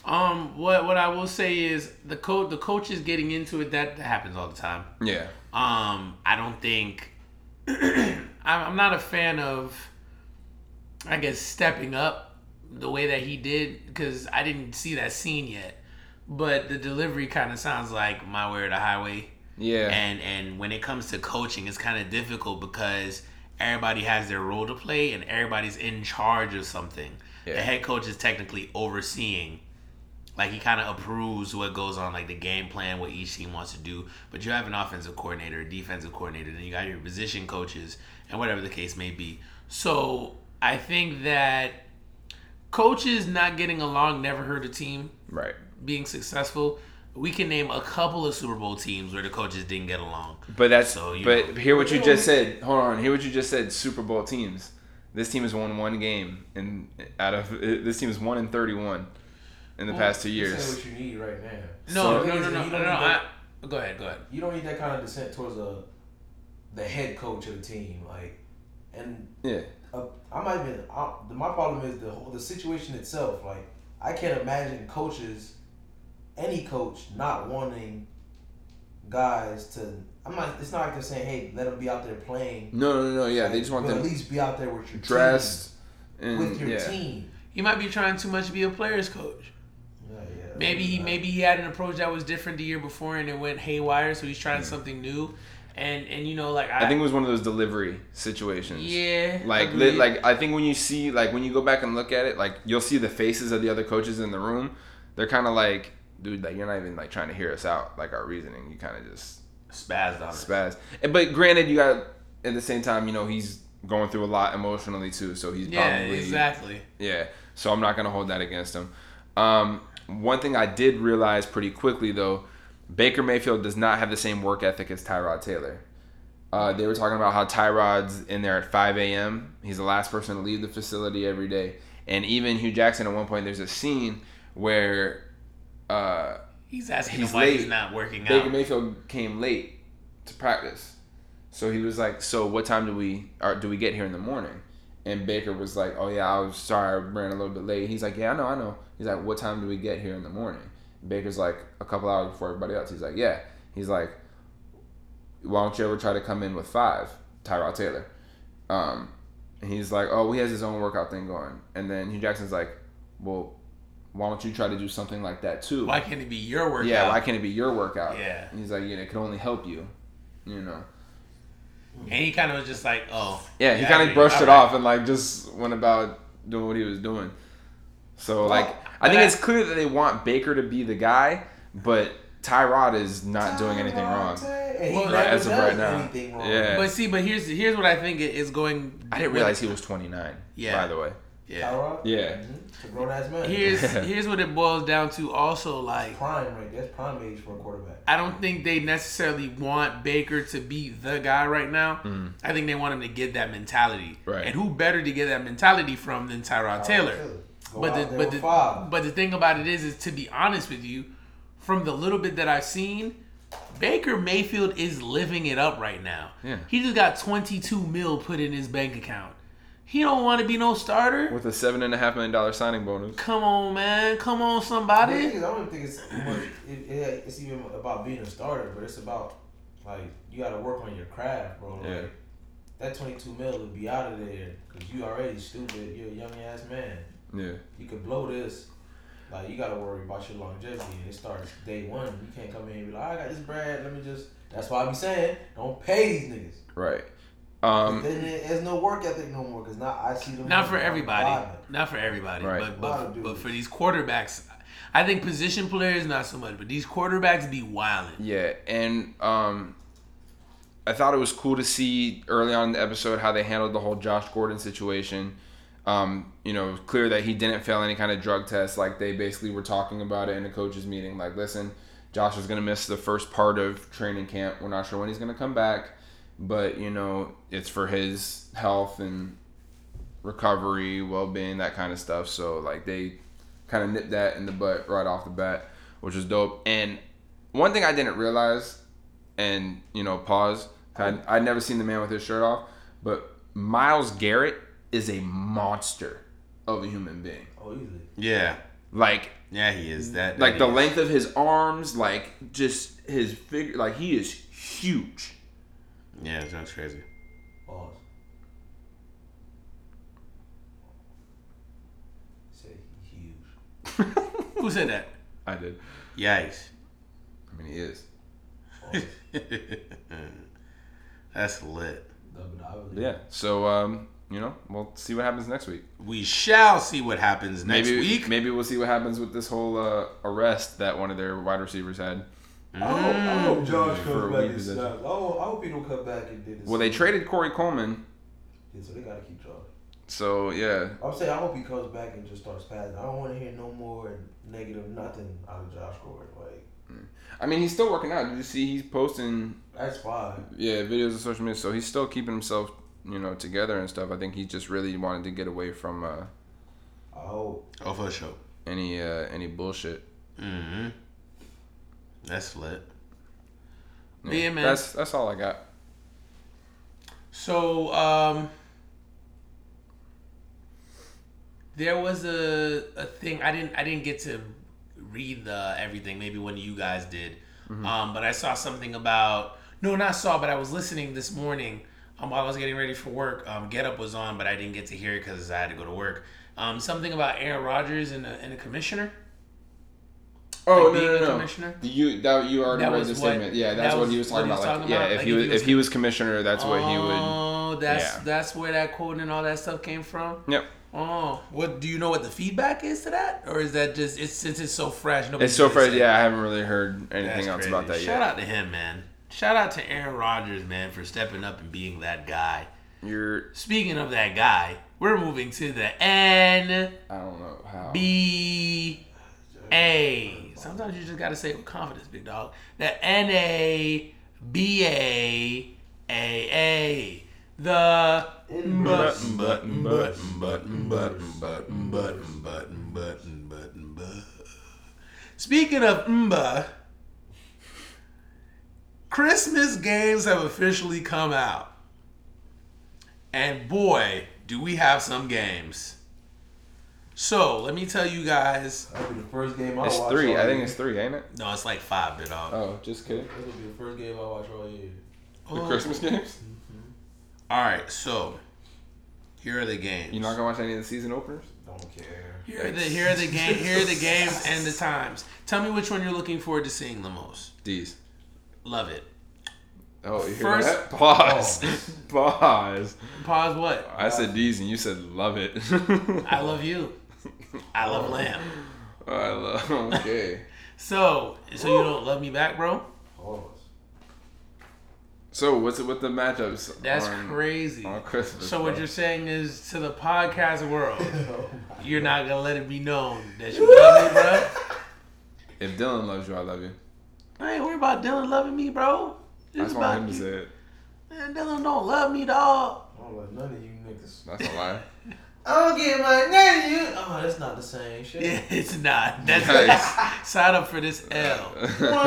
Um, what what I will say is the coach the coach is getting into it. That happens all the time. Yeah, Um, I don't think I'm, I'm not a fan of, I guess, stepping up the way that he did because I didn't see that scene yet. But the delivery kind of sounds like my way or the highway. yeah, And and when it comes to coaching, it's kind of difficult because everybody has their role to play and everybody's in charge of something. The head coach is technically overseeing. Like he kind of approves what goes on, like the game plan, what each team wants to do. But you have an offensive coordinator, a defensive coordinator, then you got your position coaches, and whatever the case may be. So I think that coaches not getting along never hurt a team right. being successful. We can name a couple of Super Bowl teams where the coaches didn't get along. But that's So, you but know. hear what you just said. Hold on, hear what you just said. Super Bowl teams. This team has won one game, and out of this team is one in thirty-one in the Well, past two You're years. what you need right now. No, So- no, no, no, You no, no. need I, go ahead, go ahead. You don't need that kind of dissent towards a the head coach of the team, like, and Yeah, uh, I might even. I, my problem is the whole the situation itself. Like, I can't imagine coaches, any coach, not wanting guys to. I'm not. It's not like they're saying, "Hey, let them be out there playing." no, no, no. Yeah, they just want but them at least be out there with your dressed team, and with your yeah. team. He might be trying too much to be a player's coach. Yeah, yeah. Maybe he maybe he had an approach that was different the year before and it went haywire, so he's trying something new. And and you know like I, I think it was one of those delivery situations. yeah Like, li- like I think when you see, like, when you go back and look at it, like, you'll see the faces of the other coaches in the room. They're kind of like, dude, like, you're not even like trying to hear us out, like our reasoning. You kind of just spazzed on it. spaz. And- But granted, you got at the same time, you know, he's going through a lot emotionally too, so he's Yeah, probably exactly. yeah. So I'm not gonna hold that against him. Um, one thing I did realize pretty quickly though, Baker Mayfield does not have the same work ethic as Tyrod Taylor. Uh, they were talking about how Tyrod's in there at 5 a.m. He's the last person to leave the facility every day. And even Hue Jackson, at one point, there's a scene where uh, He's asking He's him why late. he's not working Baker out. Mayfield came late to practice. So he was like, "So what time do we or do we get here in the morning?" And Baker was like, "Oh yeah, I was sorry, I ran a little bit late." He's like, "Yeah, I know, I know." He's like, "What time do we get here in the morning?" Baker's like, "A couple hours before everybody else." He's like, "Yeah." He's like, "Why don't you ever try to come in with five, Tyrod Taylor?" Um, and he's like, "Oh, he has his own workout thing going." And then Hue Jackson's like, "Well, why don't you try to do something like that too?" Why can't it be your workout? Yeah, why can't it be your workout? Yeah. And he's like, yeah, it could only help you. You know. And he kind of was just like, oh. Yeah, he I kind agree. of brushed it All right. off and like just went about doing what he was doing. So like, I think I- it's clear that they want Baker to be the guy, but Tyrod is not doing anything wrong. Well, never as of right now. Yeah. But see, but here's here's what I think it is going. I didn't realize he was 29. Yeah. By the way. Yeah. Tyrod? Yeah. Mhm. It's a grown ass man. Here's here's what it boils down to. Also, like prime right. That's prime age for a quarterback. I don't think they necessarily want Baker to be the guy right now. I think they want him to get that mentality. Mm. Right. And who better to get that mentality from than Tyrod Taylor? Go But the but the five. but the thing about it is, is to be honest with you, from the little bit that I've seen, Baker Mayfield is living it up right now. Yeah. He just got 22 mil put in his bank account. He don't want to be no starter. With a seven and a half million dollar signing bonus. Come on, man. Come on, somebody. is, I don't think it's much, it, it, it's even about being a starter, but it's about like you got to work on your craft, bro. Like, Yeah. That twenty two mil would be out of there because you already stupid. You're a young ass man. Yeah. You could blow this. Like you got to worry about your longevity, and it starts day one. You can't come in and be like, I got this bread. Let me just. That's why I be saying, don't pay these niggas. Right. Um. then there's no work ethic no more because now I see them. Not for everybody. vibing. Not for everybody. Right. But but, but for these quarterbacks, I think position players not so much, but these quarterbacks be wilding. Yeah, and um, I thought it was cool to see early on in the episode how they handled the whole Josh Gordon situation. Um, you know, clear that he didn't fail any kind of drug test. Like they basically were talking about it in a coaches meeting. Like, listen, Josh is going to miss the first part of training camp. We're not sure when he's going to come back, but you know, it's for his health and recovery, well being, that kind of stuff. So like they kind of nipped that in the butt right off the bat, which was dope. And one thing I didn't realize, and you know, pause. I'd, I'd never seen the man with his shirt off, but Myles Garrett is a monster of a human being. Oh, easily. Yeah, Like, yeah, he is that. like that the is. length of his arms, like just his figure, like he is huge. Yeah, that's crazy. Pause. Say he huge. Who said that? I did. Yikes. I mean, he is. That's lit. Double double. Yeah. So, um, you know, we'll see what happens next week. We shall see what happens next maybe week. maybe we'll see what happens with this whole uh, arrest that one of their wide receivers had. I hope, I hope Josh comes back and position. snaps. I hope, I hope he don't come back and do this. Well, they traded Corey Coleman, Yeah, so they gotta keep Josh. so yeah. I'm saying I hope he comes back and just starts passing. I don't want to hear no more negative nothing out of Josh Gordon. Like I mean, he's still working out. Did you see he's posting that's fine. yeah videos on social media? So he's still keeping himself you know together and stuff. I think he just really wanted to get away from uh, I hope. Oh, for sure. any uh, any bullshit. Mm-hmm. That's lit. Yeah, man. That's that's all I got. So, um, there was a, a thing I didn't I didn't get to read the everything. Maybe one of you guys did, um, but I saw something about no, not saw, but I was listening this morning um, while I was getting ready for work. Um, Get Up was on, but I didn't get to hear it because I had to go to work. Um, something about Aaron Rodgers and a, and a commissioner. Oh Like no being no a no! commissioner? You that you already That read was the what- statement. Yeah, that's that what he was talking he was about. Like, talking yeah, about? if Like, he if was he was if he was commissioner, that's what he would. Oh, that's yeah. that's where that quote and all that stuff came from. Yep. Oh, what do you know what the feedback is to that, or is that just it's since it's so fresh? It's so fresh. Yeah, I haven't really heard anything That's else crazy. about that Shout yet. Shout out to him, man. Shout out to Aaron Rodgers, man, for stepping up and being that guy. You're Speaking of that guy, we're moving to the N I don't know how. B A. Sometimes you just gotta say it with confidence, big dog. The N A B A A A. The Button, button, button, button, button, button, button, button, button, button, button. Speaking of Mba, Christmas games have officially come out. And boy, do we have some games. So, let me tell you guys. That'll be the first game I It's watch. three. all I think year. it's three, ain't it? No, it's like five, bit dog. Um, oh, just kidding. This will be the first game I watch all year. Oh. The Christmas games. Mm-hmm. All right, so here are the games. You're not gonna watch any of the season openers? Don't care. Here are the here are the game here are the games and the times. Tell me which one you're looking forward to seeing the most. These. Love it. Oh, you hear First- that? Pause. Pause. Pause. What? I said D's and you said love it. I love you. I love lamb. I love. Okay. So, so you don't love me back, bro? Pause. So what's it with the matchups? That's on, crazy. On Christmas. So what you're saying is to the podcast world, oh you're not gonna let it be known that you love me, bro. If Dylan loves you, I love you. I ain't worried about Dylan loving me, bro. I It's just want about him to say it. Man, Dylan don't love me, dog. I don't like none of you niggas. That's a lie. I don't get my none of you. Oh, that's not the same shit. Yeah, it's not. That's Nice. sign up for this L.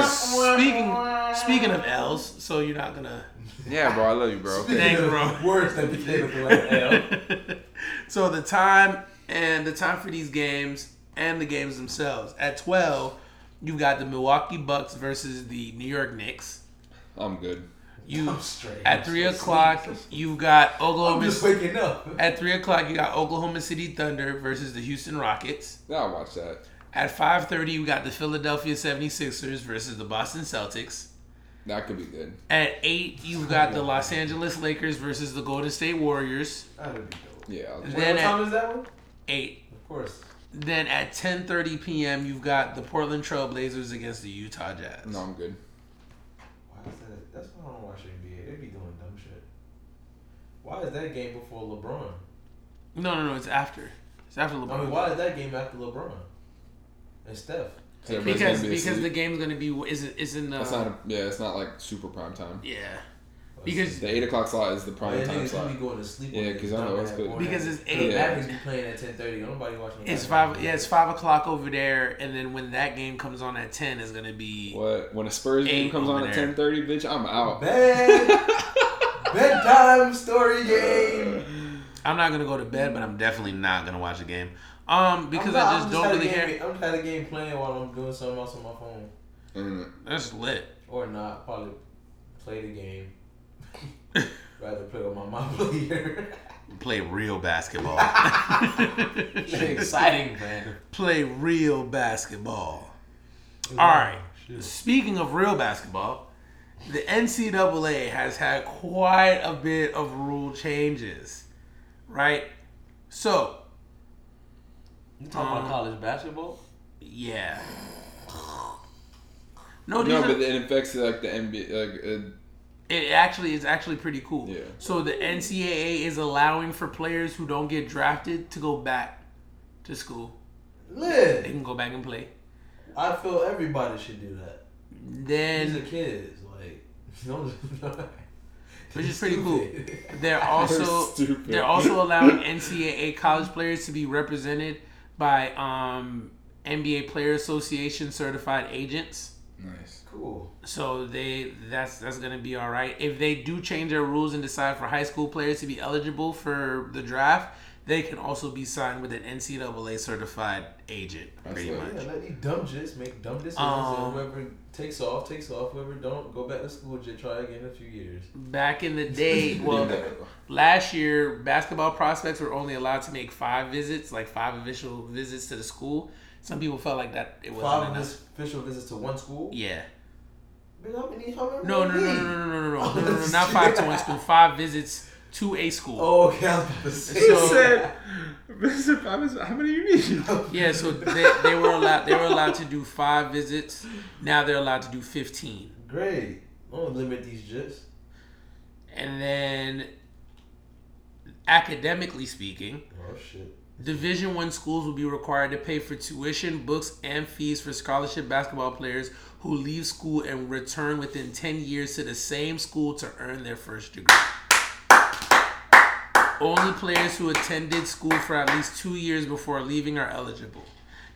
Speaking speaking of L's, so you're not gonna. yeah, bro, I love you, bro. Thanks, bro. Words that became a like L. so the time and the time for these games and the games themselves at 12 you've got the milwaukee bucks versus the new york knicks I'm good. You I'm straight. at I'm 3 o'clock sleepy. you've got I'm oklahoma just waking up. at 3 o'clock you got oklahoma city thunder versus the houston rockets Yeah, I'll watch that. at 5.30 you got the philadelphia 76ers versus the boston celtics That could be good. at 8 you've got the los angeles lakers versus the golden state warriors That'd be dope. Yeah. I'll Then what time is that one? 8 Of course. Then at 10:30 p.m. you've got the Portland Trailblazers against the Utah Jazz. no, I'm good. Why is that? That's why I don't watch NBA. They be doing dumb shit. Why is that game before LeBron? No, no, no, it's after. It's after LeBron. I mean, LeBron. why is that game after LeBron and Steph? So because because the game's gonna be is it is in uh, It's not. A, yeah, it's not like super prime time. yeah because The eight o'clock slot is the prime yeah, time niggas slot. be going to sleep. Yeah, because I know done it's at good. one Because at- it's the eight. Mavericks be playing at ten thirty. Nobody watching. the it's Mavericks. five yeah it's five o'clock over there and then when that game comes on at ten is gonna be What? When a Spurs game comes on over at ten thirty, bitch, I'm out. Bed bedtime story game. I'm not gonna go to bed but I'm definitely not gonna watch a game um because I'm not- I I'm just don't had a really game, care I'm had a game playing while I'm doing something else on my phone, Mm. that's lit or not. Probably play the game. Rather play with my mom player. play real basketball Exciting, man. play real basketball All right. Speaking of real basketball, the NCAA has had quite a bit of rule changes, right? So, You talking Um, about college basketball? yeah. No, these No, are, but it affects like the NBA. Like, uh, it actually is actually pretty cool. Yeah. So the NCAA is allowing for players who don't get drafted to go back to school. They can go back and play. I feel everybody should do that. Then These are kids, like. Don't, Which is pretty cool. They're also they're also allowing NCAA college players to be represented by um, NBA Player Association certified agents. nice. Cool. So they that's that's gonna be all right. If they do change their rules and decide for high school players to be eligible for the draft, they can also be signed with an NCAA certified agent, pretty lit. much. Yeah, let these dumb jits make dumb decisions. Um, and whoever takes off, takes off. Whoever don't, go back to school, jit, try again in a few years. Back in the day, well, last year basketball prospects were only allowed to make five visits, like five official visits to the school. Some people felt like that it wasn't Five enough. official visits to one school. Yeah. Bitch, how many? How many? No, no, no, no, no, oh, no, no, no, no, no, no, no, not five to one school. Five visits to a school. Oh, okay. I was about to say. So- said, Mr. Pappas, how many you need? Yeah, so they, they were allowed they were allowed to do five visits. Now they're allowed to do fifteen. Great. Don't limit these jits. And then academically speaking, Oh shit. Division One schools will be required to pay for tuition, books, and fees for scholarship basketball players who leave school and return within 10 years to the same school to earn their first degree. Only players who attended school for at least two years before leaving are eligible.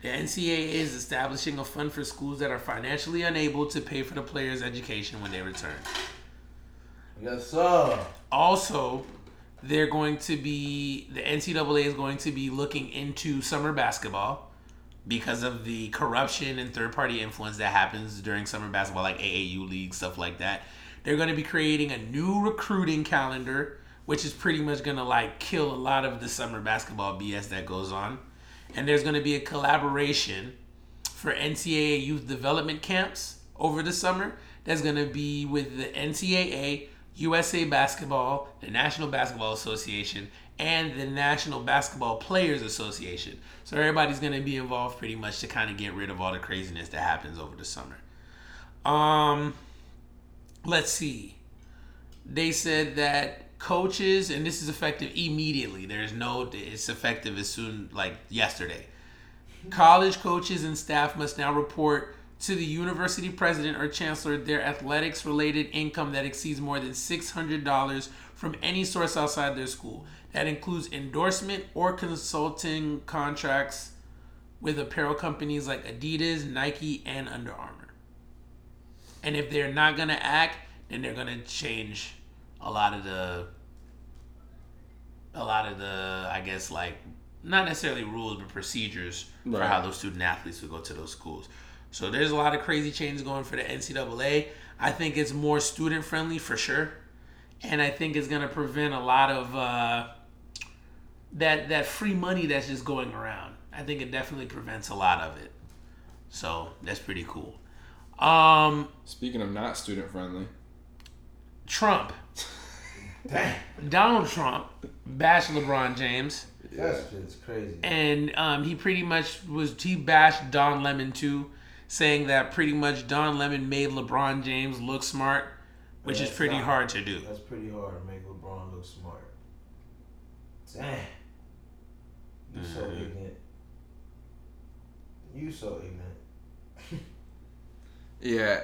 The NCAA is establishing a fund for schools that are financially unable to pay for the players' education when they return. Yes, sir. Also, they're going to be the NCAA is going to be looking into summer basketball because of the corruption and third party influence that happens during summer basketball, like AAU league stuff like that. They're going to be creating a new recruiting calendar, which is pretty much going to like kill a lot of the summer basketball BS that goes on. And there's going to be a collaboration for NCAA youth development camps over the summer that's going to be with the NCAA, USA Basketball, the National Basketball Association, and the National Basketball Players Association. So everybody's going to be involved pretty much to kind of get rid of all the craziness that happens over the summer. Um, let's see. They said that coaches, and this is effective immediately. There's no, it's effective as soon like yesterday. College coaches and staff must now report to the university president or chancellor their athletics related income that exceeds more than $600 from any source outside their school. That includes endorsement or consulting contracts with apparel companies like Adidas, Nike, and Under Armour. And if they're not going to act, then they're going to change a lot of the a lot of the I guess like not necessarily rules but procedures for how those student athletes would go to those schools. So there's a lot of crazy changes going for the NCAA. I think it's more student friendly for sure, and I think it's gonna prevent a lot of uh, that that free money that's just going around. I think it definitely prevents a lot of it. So that's pretty cool. Um, Speaking of not student friendly, Trump, Donald Trump, bashed LeBron James. That's just crazy. and um, he pretty much was he bashed Don Lemon too, saying that pretty much Don Lemon made LeBron James look smart, which is pretty not- hard to do. That's pretty hard to make LeBron look smart. Damn. You so ignorant. You so ignorant. yeah,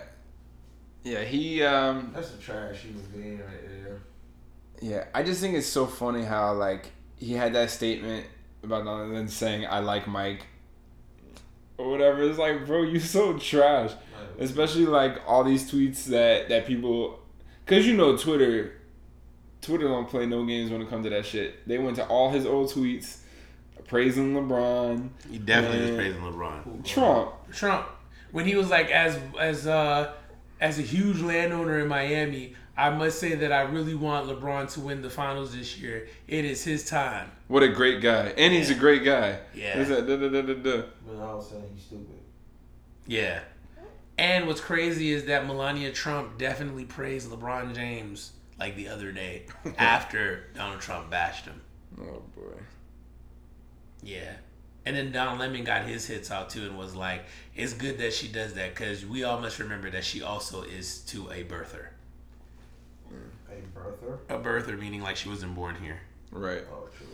yeah, he um, That's a trash human being right there. yeah. I just think it's so funny how like he had that statement about Donald then saying I like Mike or whatever. It's like, bro, you so trash. Especially like all these tweets that that people, cause you know Twitter, Twitter don't play no games when it comes to that shit. They went to all his old tweets, praising LeBron, He definitely Man. was praising LeBron. Trump. Trump, when he was like as as uh as a huge landowner in Miami, I must say that I really want LeBron to win the finals this year. It is his time. What a great guy, and he's a great guy. Yeah. Is that da, da, da, da, da. But I was saying he's stupid. Yeah. And what's crazy is that Melania Trump definitely praised LeBron James like the other day after Donald Trump bashed him. Oh boy. Yeah. And then Don Lemon got his hits out too and was like, it's good that she does that because we all must remember that she also is to a birther. Mm. A birther. A birther meaning like she wasn't born here. Right. Oh, true.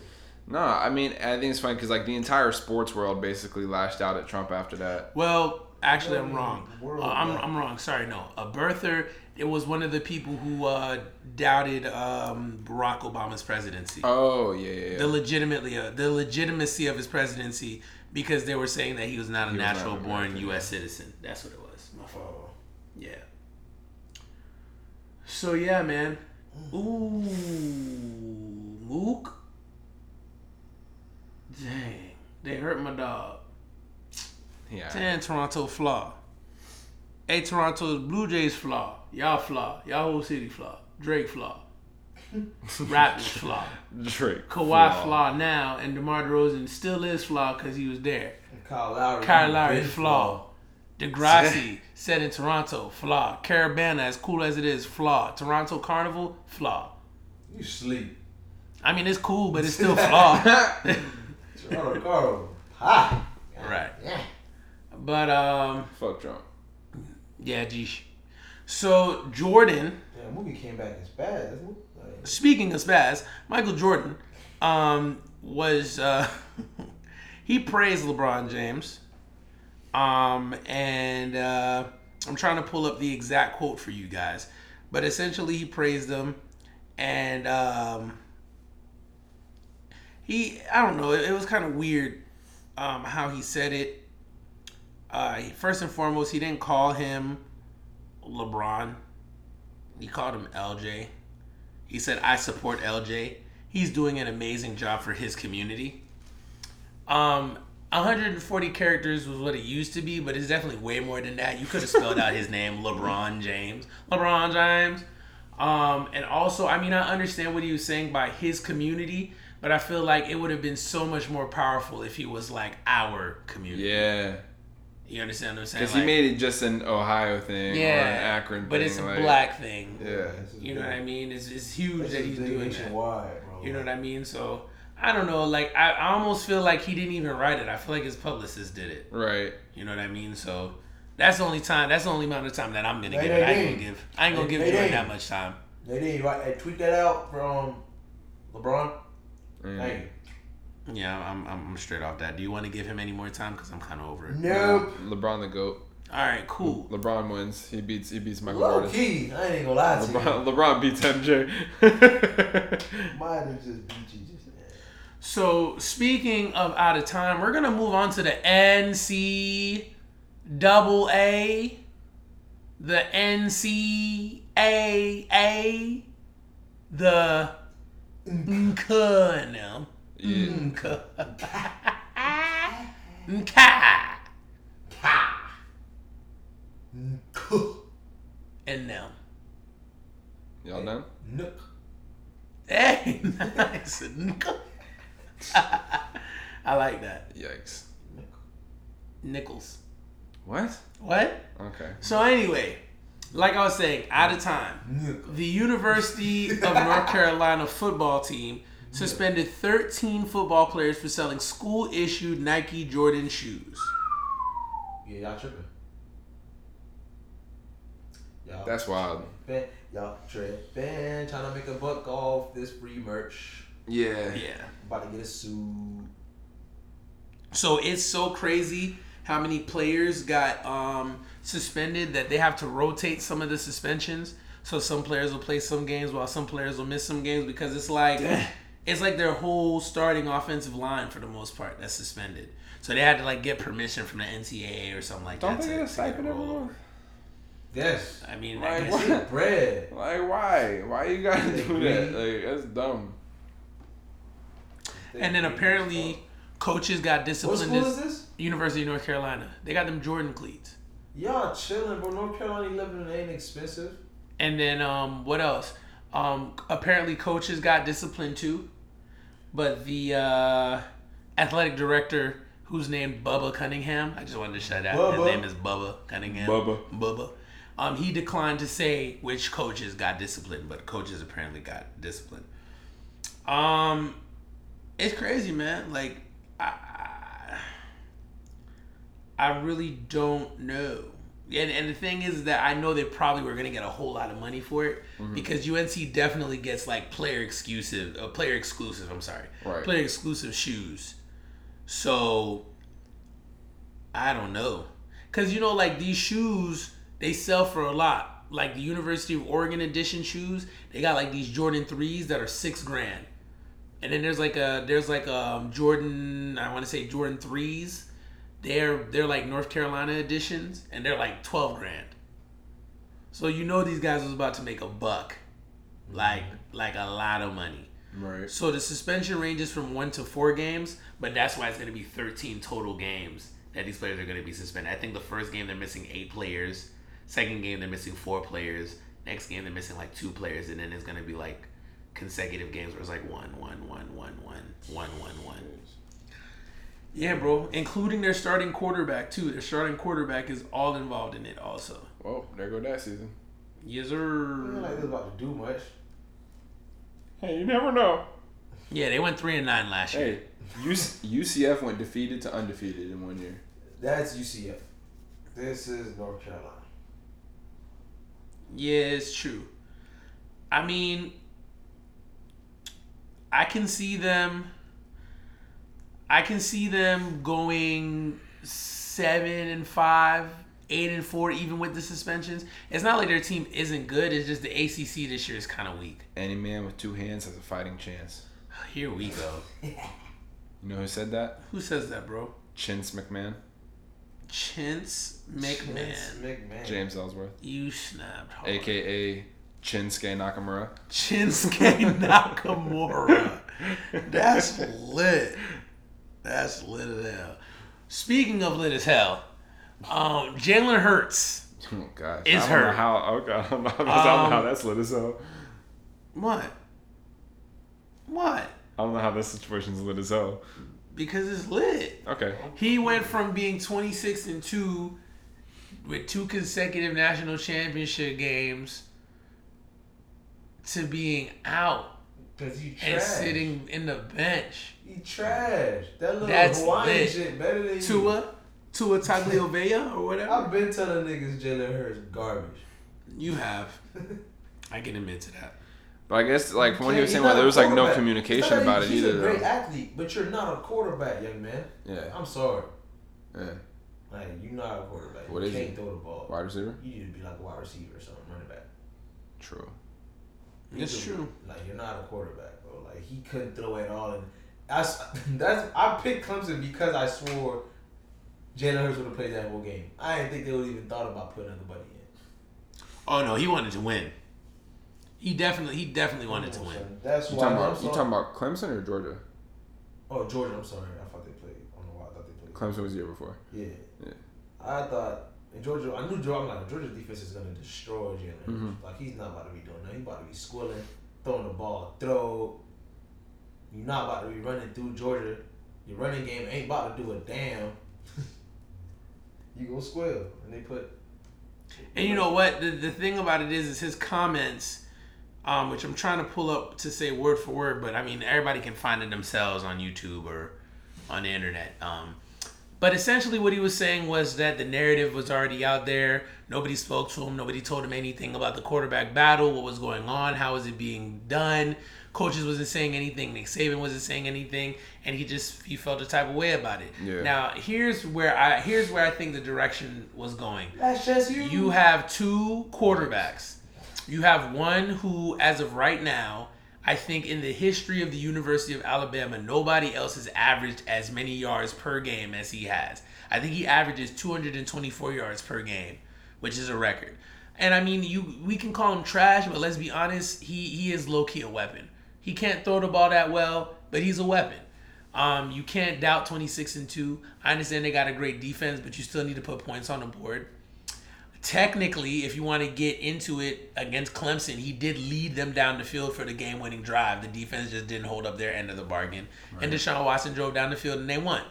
No, I mean I think it's funny because like the entire sports world basically lashed out at Trump after that. Well, actually, I'm wrong. Uh, I'm. I'm wrong. Sorry, no. A birther, it was one of the people who uh, doubted um, Barack Obama's presidency. Oh yeah, yeah, yeah. the legitimately uh, the legitimacy of his presidency because they were saying that he was not a He was not natural born American, U.S. citizen. That's what it was. My fault. Yeah. So yeah, man. Ooh, Mook. Dang, they hurt my dog. Yeah. Damn, Toronto flaw. Hey, Toronto's Blue Jays flaw. Y'all flaw. Y'all whole city flaw. Drake flaw. Raptors flaw. Drake. Kawhi flaw. flaw now, and DeMar DeRozan still is flaw because he was there. And Kyle Lowry. Kyle Lowry been flaw. Degrassi said in Toronto flaw. Caribana, as cool as it is, flaw. Toronto Carnival flaw. You sleep. I mean, it's cool, but it's still flaw. Toronto Carl. Ha. right. Yeah. But um, Fuck Trump. yeah, geesh. So Jordan. Yeah, movie came back as bad. Like, speaking of spaz, Michael Jordan um, was uh, he praised LeBron James, um, and uh, I'm trying to pull up the exact quote for you guys, but essentially he praised him, and um, he I don't know it, it was kind of weird um, how he said it. Uh, first and foremost, he didn't call him LeBron. He called him LJ. He said, I support LJ. He's doing an amazing job for his community. Um, 140 characters was what it used to be, but it's definitely way more than that. You could have spelled out his name, LeBron James. LeBron James. Um, and also, I mean, I understand what he was saying by his community, but I feel like it would have been so much more powerful if he was like our community. Yeah. You understand what I'm saying? Because he made it just an Ohio thing or an Akron but thing. But it's a like- black thing. Yeah. This is You know big. what I mean? It's, it's huge that he's doing that. nationwide, bro. You know what I mean? So I don't know. Like I, I almost feel like he didn't even write it. I feel like his publicist did it. Right. You know what I mean? So that's the only time. That's the only amount of time that I'm gonna give it. I ain't gonna give. I ain't gonna give hey, Jordan that much time. They didn't right. Hey, tweet that out from LeBron. Mm. Thank you. Yeah, I'm, I'm, I'm straight off that. Do you want to give him any more time? Because I'm kind of over it. Nope. LeBron the goat. All right, cool. LeBron wins. He beats. He beats Michael Low Jordan. key, I ain't gonna lie to LeBron, you. LeBron beats MJ. Might have just beat you just. So speaking of out of time, we're gonna move on to the NC double A, the NCAA, the Nka now. Yeah. Nka. Nka. And now. Y'all done? Nook. Hey, nice. Nka. I like that. Yikes. Nichols. What? What? Okay. So anyway, like I was saying, out of time, the University of North Carolina football team suspended 13 football players for selling school-issued Nike Jordan shoes. Yeah, y'all tripping. Y'all That's wild. tripping. Y'all tripping. Trying to make a buck off this free merch. Yeah. Yeah. About to get a suit. So it's so crazy how many players got um, suspended that they have to rotate some of the suspensions. So some players will play some games while some players will miss some games because it's like it's like their whole starting offensive line for the most part that's suspended. So they had to like get permission from the NCAA or something like that. Don't that. they to- get a to stipend every month? over. Yes. I mean, Like, I guess what? Bread. Like why? Why you gotta They do that? Like that's dumb. and then apparently coaches got disciplined. What disciplined. school this- is this? University of North Carolina. They got them Jordan cleats. Y'all chilling, bro. North Carolina living ain't expensive. And then um, what else? Um, apparently coaches got disciplined too, but the uh, athletic director, who's named Bubba Cunningham, I just wanted to shout out. Bubba. His name is Bubba Cunningham. Bubba. Bubba. Um, he declined to say which coaches got disciplined, but coaches apparently got disciplined. Um, it's crazy, man. Like, I, I, I really don't know. And, and the thing is that I know they probably were gonna get a whole lot of money for it because UNC definitely gets like player exclusive, uh, player exclusive. I'm sorry, Right. player exclusive shoes. So I don't know, cause you know like these shoes they sell for a lot. Like the University of Oregon edition shoes, they got like these Jordan threes that are six grand, and then there's like a there's like a Jordan I want to say Jordan threes. They're they're like North Carolina editions, and they're like twelve grand. So you know these guys was about to make a buck, mm-hmm. like like a lot of money. Right. So the suspension ranges from one to four games, but that's why it's going to be 13 total games that these players are going to be suspended. I think the first game they're missing eight players. Second game they're missing four players. Next game they're missing like two players, and then it's going to be like consecutive games where it's like one, one, one, one, one, one, one, one. Yeah, bro. Including their starting quarterback too. Their starting quarterback is all involved in it also. Well, there go that season. Yes, I feel sir. like this about to do much. Hey, you never know. Yeah, they went three and nine last year. Hey, UCF went defeated to undefeated in one year. That's UCF. This is North Carolina. Yeah, it's true. I mean, I can see them. I can see them going seven and five, eight and four, even with the suspensions. It's not like their team isn't good. It's just the ACC this year is kind of weak. Any man with two hands has a fighting chance. Here we go. You know who said that? Who says that, bro? Chintz McMahon. Chintz McMahon. Vince McMahon. James Ellsworth. You snapped hard. AKA Shinsuke Nakamura. Shinsuke Nakamura. That's lit. That's lit as hell. Speaking of lit as hell, um, Jalen Hurts. Oh gosh. Is I don't know hurt. how okay, I don't know, I don't know how Um, that's lit as hell. What? What? I don't know how this situation's lit as hell. because it's lit. Okay. He went from being 26 and 2 with two consecutive national championship games to being out Cause you and sitting in the bench. He trash. That little That's Hawaiian lit. shit better than you. Tua, Tua Tagliovea or whatever. I've been telling niggas Jalen Hurts garbage. You have. I can admit to that. But I guess like from what he was saying, not well, there was like no communication It's not about that it he's a great Though. athlete, but you're not a quarterback, young man. Yeah. I'm sorry. Yeah. Like you're not a quarterback. What you is can't he? throw the ball. Wide receiver. You need to be like a wide receiver or something, running back. True. You It's could- true. Like you're not a quarterback, bro. Like he couldn't throw at all, and I s- that's I picked Clemson because I swore Jalen Hurts would have played that whole game. I didn't think they would even thought about putting another buddy in. Oh no, he wanted to win. He definitely, he definitely wanted to oh, win. That's You why talking about you sorry. talking about Clemson or Georgia? Oh Georgia, I'm sorry. I thought they played. I don't know why I thought they played. Clemson was the year before. Yeah. Yeah. I thought in Georgia, I knew Georgia. I'm like Georgia's defense is gonna destroy Jalen. Hurts. Mhm. Like he's not about to be doing that. He's about to be squilling, throwing the ball, throw. You're not about to be running through Georgia. Your running game ain't about to do a damn. you go squill, and they put. And you know what? The, the thing about it is, is his comments, um, which I'm trying to pull up to say word for word, but I mean everybody can find it themselves on YouTube or on the internet. Um, but essentially, what he was saying was that the narrative was already out there. Nobody spoke to him. Nobody told him anything about the quarterback battle. What was going on? How was it being done? Coaches wasn't saying anything. Nick Saban wasn't saying anything, and he just he felt a type of way about it. Yeah. Now here's where I here's where I think the direction was going. That's just you. You have two quarterbacks. You have one who, as of right now, I think in the history of the University of Alabama, nobody else has averaged as many yards per game as he has. I think he averages 224 yards per game, which is a record. And I mean, you we can call him trash, but let's be honest, he he is low key a weapon. He can't throw the ball that well, but he's a weapon. Um, you can't doubt 26 and 2. I understand they got a great defense, but you still need to put points on the board technically, if you want to get into it against Clemson, he did lead them down the field for the game winning drive. The defense just didn't hold up their end of the bargain. And Deshaun Watson drove down the field and they won.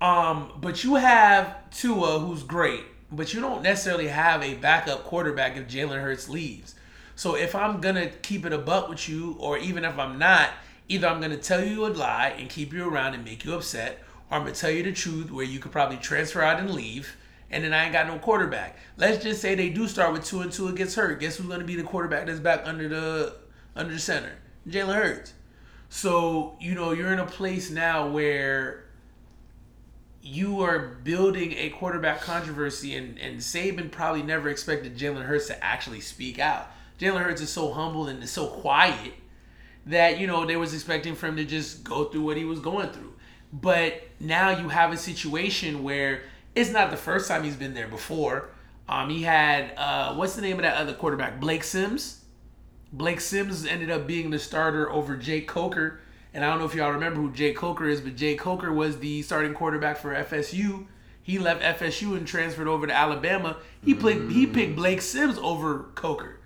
Um, but you have Tua, who's great, but you don't necessarily have a backup quarterback if Jalen Hurts leaves. So if I'm gonna keep it a buck with you, or even if I'm not, either I'm gonna tell you a lie and keep you around and make you upset, or I'm gonna tell you the truth where you could probably transfer out and leave, and then I ain't got no quarterback. Let's just say they do start with Tua and two it gets hurt. Guess who's gonna be the quarterback that's back under the under the center? Jalen Hurts. So, you know, you're in a place now where you are building a quarterback controversy, and, and Saban probably never expected Jalen Hurts to actually speak out. Jalen Hurts is so humble and is so quiet that, you know, they was expecting for him to just go through what he was going through. But now you have a situation where it's not the first time he's been there before. Um, he had, uh, what's the name of that other quarterback? Blake Sims. Blake Sims ended up being the starter over Jake Coker. And I don't know if y'all remember who Jake Coker is, but Jake Coker was the starting quarterback for FSU. He left FSU and transferred over to Alabama. He played he picked Blake Sims over Coker.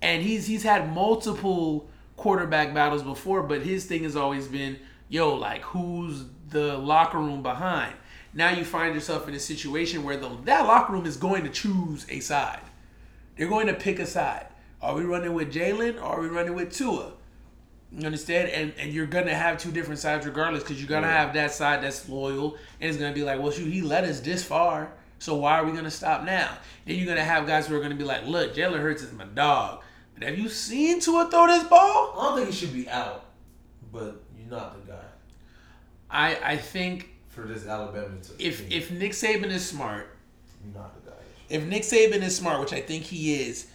And he's he's had multiple quarterback battles before, but his thing has always been, yo, like who's the locker room behind? Now you find yourself in a situation where the that locker room is going to choose a side. They're going to pick a side. Are we running with Jalen or are we running with Tua? You understand? And and you're gonna have two different sides regardless, because you're gonna have that side that's loyal and it's gonna be like, well, shoot, he led us this far, so why are we gonna stop now? Then you're gonna have guys who are gonna be like, look, Jalen Hurts is my dog, but have you seen Tua throw this ball? I don't think he should be out, but you're not the guy I I think for this Alabama to. if if Nick Saban is smart, not the guy. if Nick Saban is smart, which I think he is,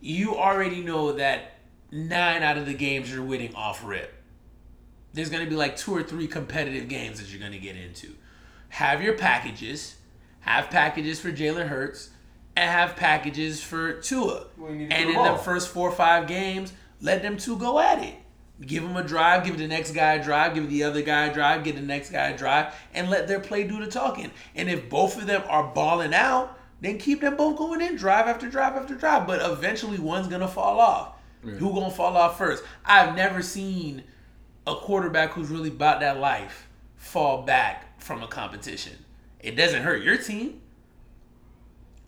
you already know that nine out of the games you're winning off rip. There's going to be like two or three competitive games that you're going to get into. Have your packages, have packages for Jalen Hurts, and have packages for Tua. Well, you need to and in them the first four or five games, let them two go at it. Give them a drive, give the next guy a drive, give the other guy a drive, give the next guy a drive, and let their play do the talking. And if both of them are balling out, then keep them both going in drive after drive after drive. But eventually one's gonna fall off. Who gonna fall off first? I've never seen a quarterback who's really about that life fall back from a competition. It doesn't hurt your team.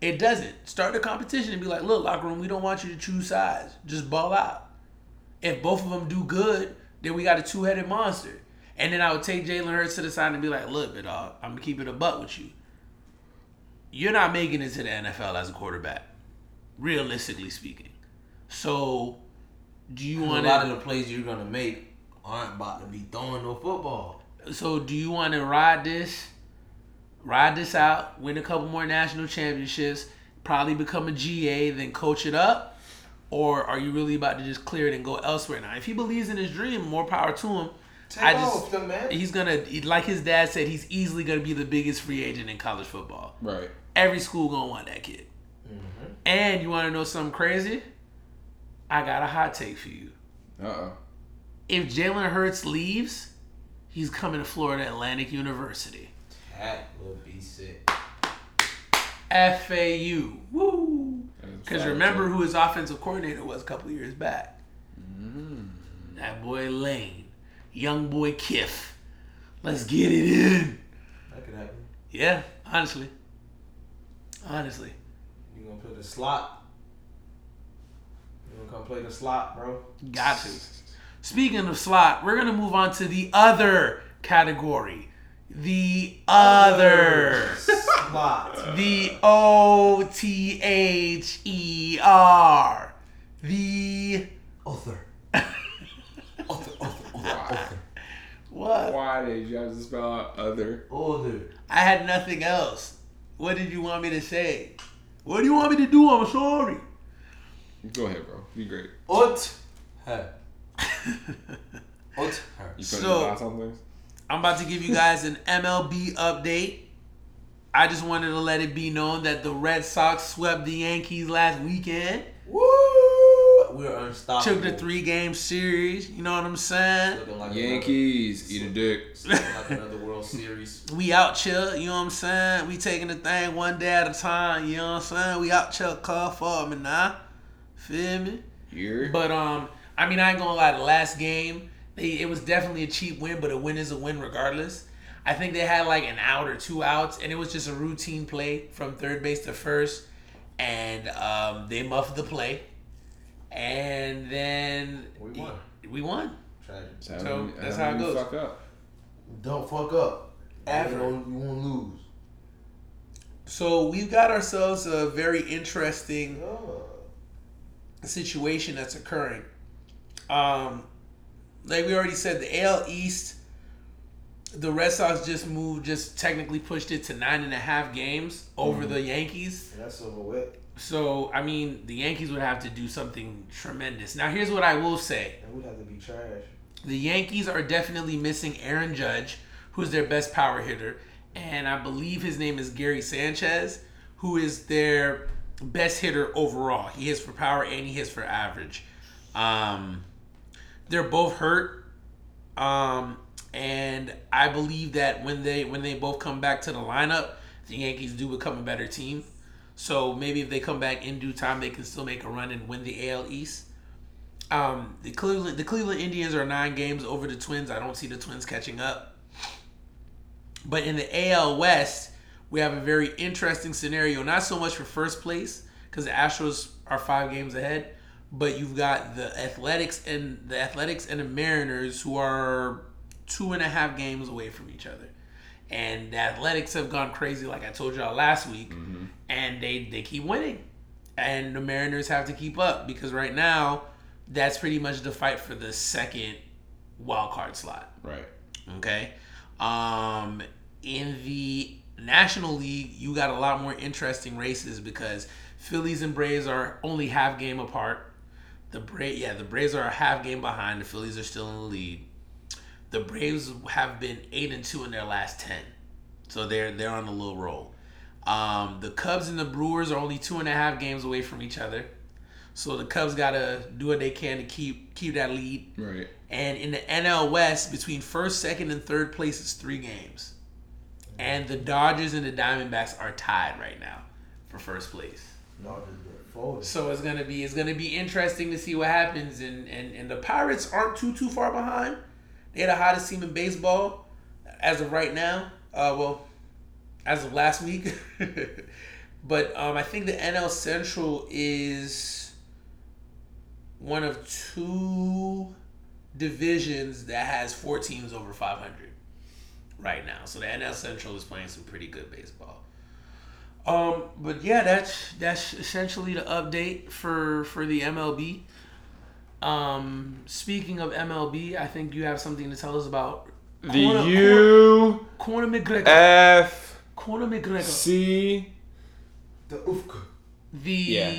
It doesn't. Start the competition and be like, look, locker room, we don't want you to choose sides. Just ball out. If both of them do good, then we got a two headed monster. And then I would take Jalen Hurts to the side and be like, look, bit dog, I'm gonna keep it a buck with you. You're not making it to the NFL as a quarterback, realistically speaking. So, do you want A lot of the plays you're gonna make aren't about to be throwing no football. So, do you want to ride this, ride this out, win a couple more national championships, probably become a GA, then coach it up, or are you really about to just clear it and go elsewhere? Now, if he believes in his dream, more power to him. Take I just young man. he's gonna like his dad said he's easily gonna be the biggest free agent in college football. Right. Every school gonna want that kid. Mm-hmm. And you want to know something crazy? I got a hot take for you. Uh oh. If Jalen Hurts leaves, he's coming to Florida Atlantic University. That would be sick. FAU. Woo! Because remember who his offensive coordinator was a couple years back? Mm. That boy Lane. Young boy Kiff. Let's get it in. That could happen. Yeah, honestly. Honestly. You gonna play the slot? You gonna come play the slot, bro? Got to. Speaking of slot, we're gonna move on to the other category. The other. slot. The O T H E R. The Author. Author. Author. Author. Author. what? Why did you have to spell out other? Author. I had nothing else. What did you want me to say? What do you want me to do? I'm sorry. Go ahead, bro. Be great. Author. Author. You putting So- the dots on things? I'm about to give you guys an MLB update. I just wanted to let it be known that the Red Sox swept the Yankees last weekend. Woo! We're unstoppable. Took the three game series. You know what I'm saying? Like Yankees, eat a dick. Like another World Series. We out chill, you know what I'm saying? We taking the thing one day at a time, you know what I'm saying? We out chill call for me now. Feel me? Here. But um, I mean I ain't gonna lie, the last game, they it was definitely a cheap win, but a win is a win regardless. I think they had like an out or two outs, and it was just a routine play from third base to first, and um, they muffed the play, and then We won. We won. Tragic. So, that's how it goes. Fuck up. Don't fuck up. Ever. You won't, you won't lose. So we've got ourselves a very interesting Oh. situation that's occurring. Um, like we already said, the AL East, the Red Sox just moved, just technically pushed it to nine and a half games over the Yankees. That's over with. So I mean, the Yankees would have to do something tremendous. Now, here's what I will say: That would have to be trash. the Yankees are definitely missing Aaron Judge, who's their best power hitter, and I believe his name is Gary Sanchez, who is their best hitter overall. He hits for power and he hits for average. Um, they're both hurt, um, and I believe that when they when they both come back to the lineup, the Yankees do become a better team. So maybe if they come back in due time, they can still make a run and win the AL East. Um, the Cleveland the Cleveland Indians are nine games over the Twins. I don't see the Twins catching up. But in the AL West, we have a very interesting scenario. Not so much for first place because the Astros are five games ahead, but you've got the Athletics and the Athletics and the Mariners who are two and a half games away from each other. And the Athletics have gone crazy, like I told y'all last week, and they they keep winning, and the Mariners have to keep up because right now that's pretty much the fight for the second wild card slot. Right. Okay. Um, in the National League, you got a lot more interesting races because Phillies and Braves are only half game apart. The Bra- yeah, the Braves are a half game behind. The Phillies are still in the lead. The Braves have been eight and two in their last ten, so they're they're on a little roll. Um, the Cubs and the Brewers are only two and a half games away from each other, so the Cubs gotta do what they can to keep keep that lead. Right. And in the NL West, between first, second, and third place is three games. And the Dodgers and the Diamondbacks are tied right now for first place. No, just get forward. So it's gonna be it's gonna be interesting to see what happens. And and, and the Pirates aren't too too far behind. They're the hottest team in baseball. as of right now. Uh, well, as of last week. but um, I think the NL Central is one of two divisions that has four teams over 500 right now. So the NL Central is playing some pretty good baseball. Um, but yeah, that's that's essentially the update for for the MLB. Um, speaking of MLB, I think you have something to tell us about The Conor- U Conor McGregor. F Conor McGregor. C. The Ufka. The Yeah.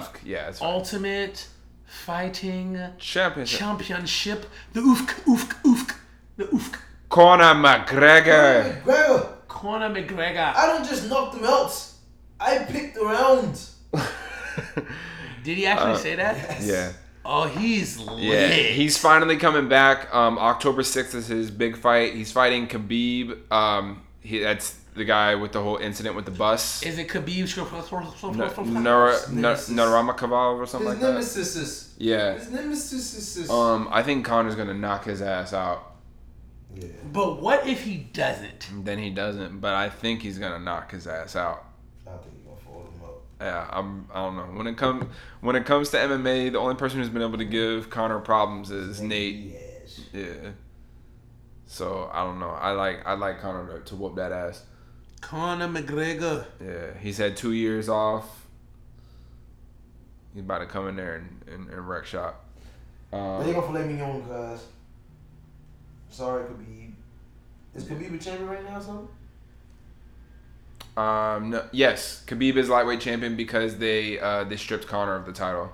Ufk. Yeah. It's fine. Ultimate Fighting Championship. Championship. The Ufk, Ufk, Ufk. The Ufk. Conor McGregor. McGregor. Conor McGregor. I don't just knock them out. I picked the round. Did he actually Uh, say that? Yes. Yeah. Oh, he's lit. Yeah, he's finally coming back. Um, October sixth is his big fight. He's fighting Khabib. Um, he that's the guy with the whole incident with the bus. Is it Khabib? Nara Nemesis. Naramakabal or something His like that. nemesis is. Yeah. His nemesis is. Um, I think Conor's gonna knock his ass out. yeah. But what if he doesn't? Then he doesn't, but I think he's gonna knock his ass out. I think you're gonna fold him up. Yeah, I'm. I don't know. When it comes when it comes to MMA, the only person who's been able to give Conor problems is Nate. Yes. Yeah. So I don't know. I like I like Conor to, to whoop that ass. Conor McGregor. Yeah, he's had two years off. He's about to come in there and, and, and wreck shop. But Um, they gonna filet mignon, guys. Sorry, Khabib. Is Khabib a champion right now, or something? Um, no, yes, Khabib is lightweight champion because they uh, they stripped Conor of the title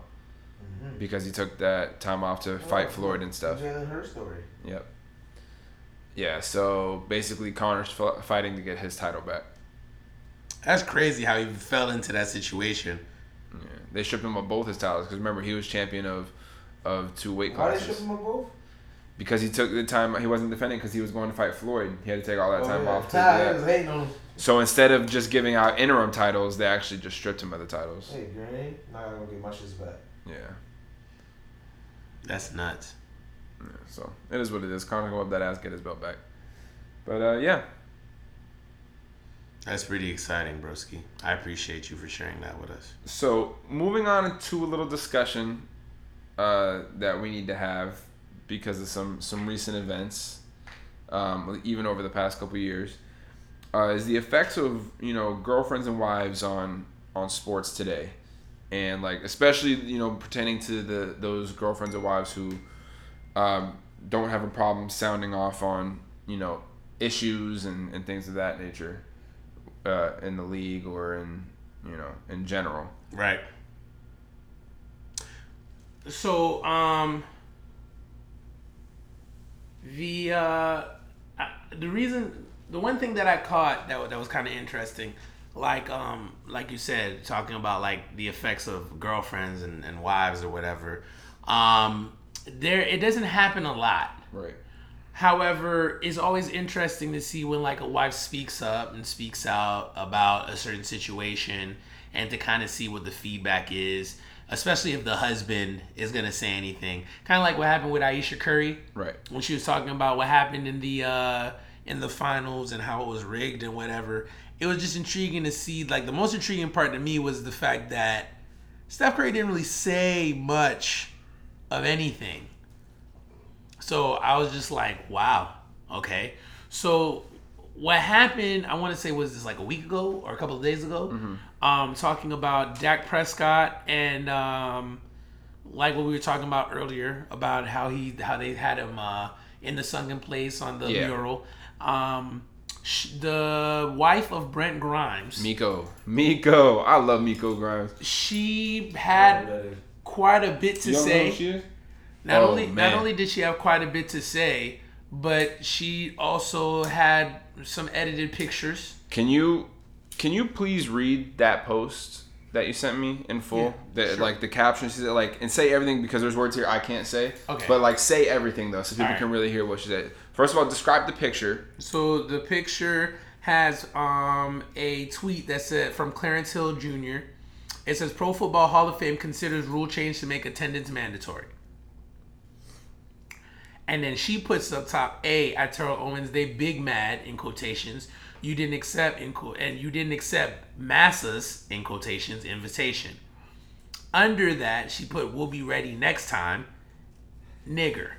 because he took that time off to fight Oh, Floyd and stuff. Jalen Hurts story. Yep. Yeah, so basically Conor's f- fighting to get his title back. That's crazy how he fell into that situation. Yeah. They stripped him of both his titles because remember he was champion of of two weight Why they classes. strip him of both? because he took the time he wasn't defending because he was going to fight Floyd. He had to take all that Oh, time yeah. off to do Ty that. was hating on him. So instead of just giving out interim titles, they actually just stripped him of the titles. Hey, Granny, now I gotta get my shits back. Yeah. That's nuts. yeah. So it is what it is. Conor go up that ass, get his belt back. But uh, yeah, That's pretty exciting, broski. I appreciate you for sharing that with us. So moving on to a little discussion uh, that we need to have because of some some recent events, um, even over the past couple years, uh, is the effects of you know girlfriends and wives on on sports today, and like especially you know pertaining to the those girlfriends and wives who um, don't have a problem sounding off on you know issues and, and things of that nature uh, in the league or in you know in general. Right. So, um, the uh, the reason, the one thing that I caught that that was kind of interesting, like um, like you said, talking about like the effects of girlfriends and, and wives or whatever. Um, there, it doesn't happen a lot. Right. However, it's always interesting to see when like a wife speaks up and speaks out about a certain situation and to kind of see what the feedback is, especially if the husband is going to say anything. Kind of like what happened with Ayesha Curry Right. when she was talking about what happened in the uh in the finals and how it was rigged and whatever. It was just intriguing to see like the most intriguing part to me was the fact that Steph Curry didn't really say much of anything. So I was just like, wow, okay. So what happened, I want to say, was this like a week ago or a couple of days ago? Um, talking about Dak Prescott and um, like what we were talking about earlier about how he how they had him uh, in the sunken place on the Yeah. mural. Um, sh- the wife of Brent Grimes, Miko. Miko. I love Miko Grimes. she had quite a bit to You don't know say. who she is? Not Oh, only man. not only did she have quite a bit to say, but she also had some edited pictures. Can you can you please read that post that you sent me in full? Yeah, the, sure. Like the caption, she said like and say everything because there's words here I can't say. Okay. But like say everything though, so people Alright. can really hear what she said. First of all, describe the picture. So the picture has um, a tweet that said from Clarence Hill Jr. It says Pro Football Hall of Fame considers rule change to make attendance mandatory. And then she puts up top A at Terrell Owens. They big mad in quotations. You didn't accept in quote, and you didn't accept Massa's in quotations invitation. Under that, she put "We'll be ready next time." Nigger.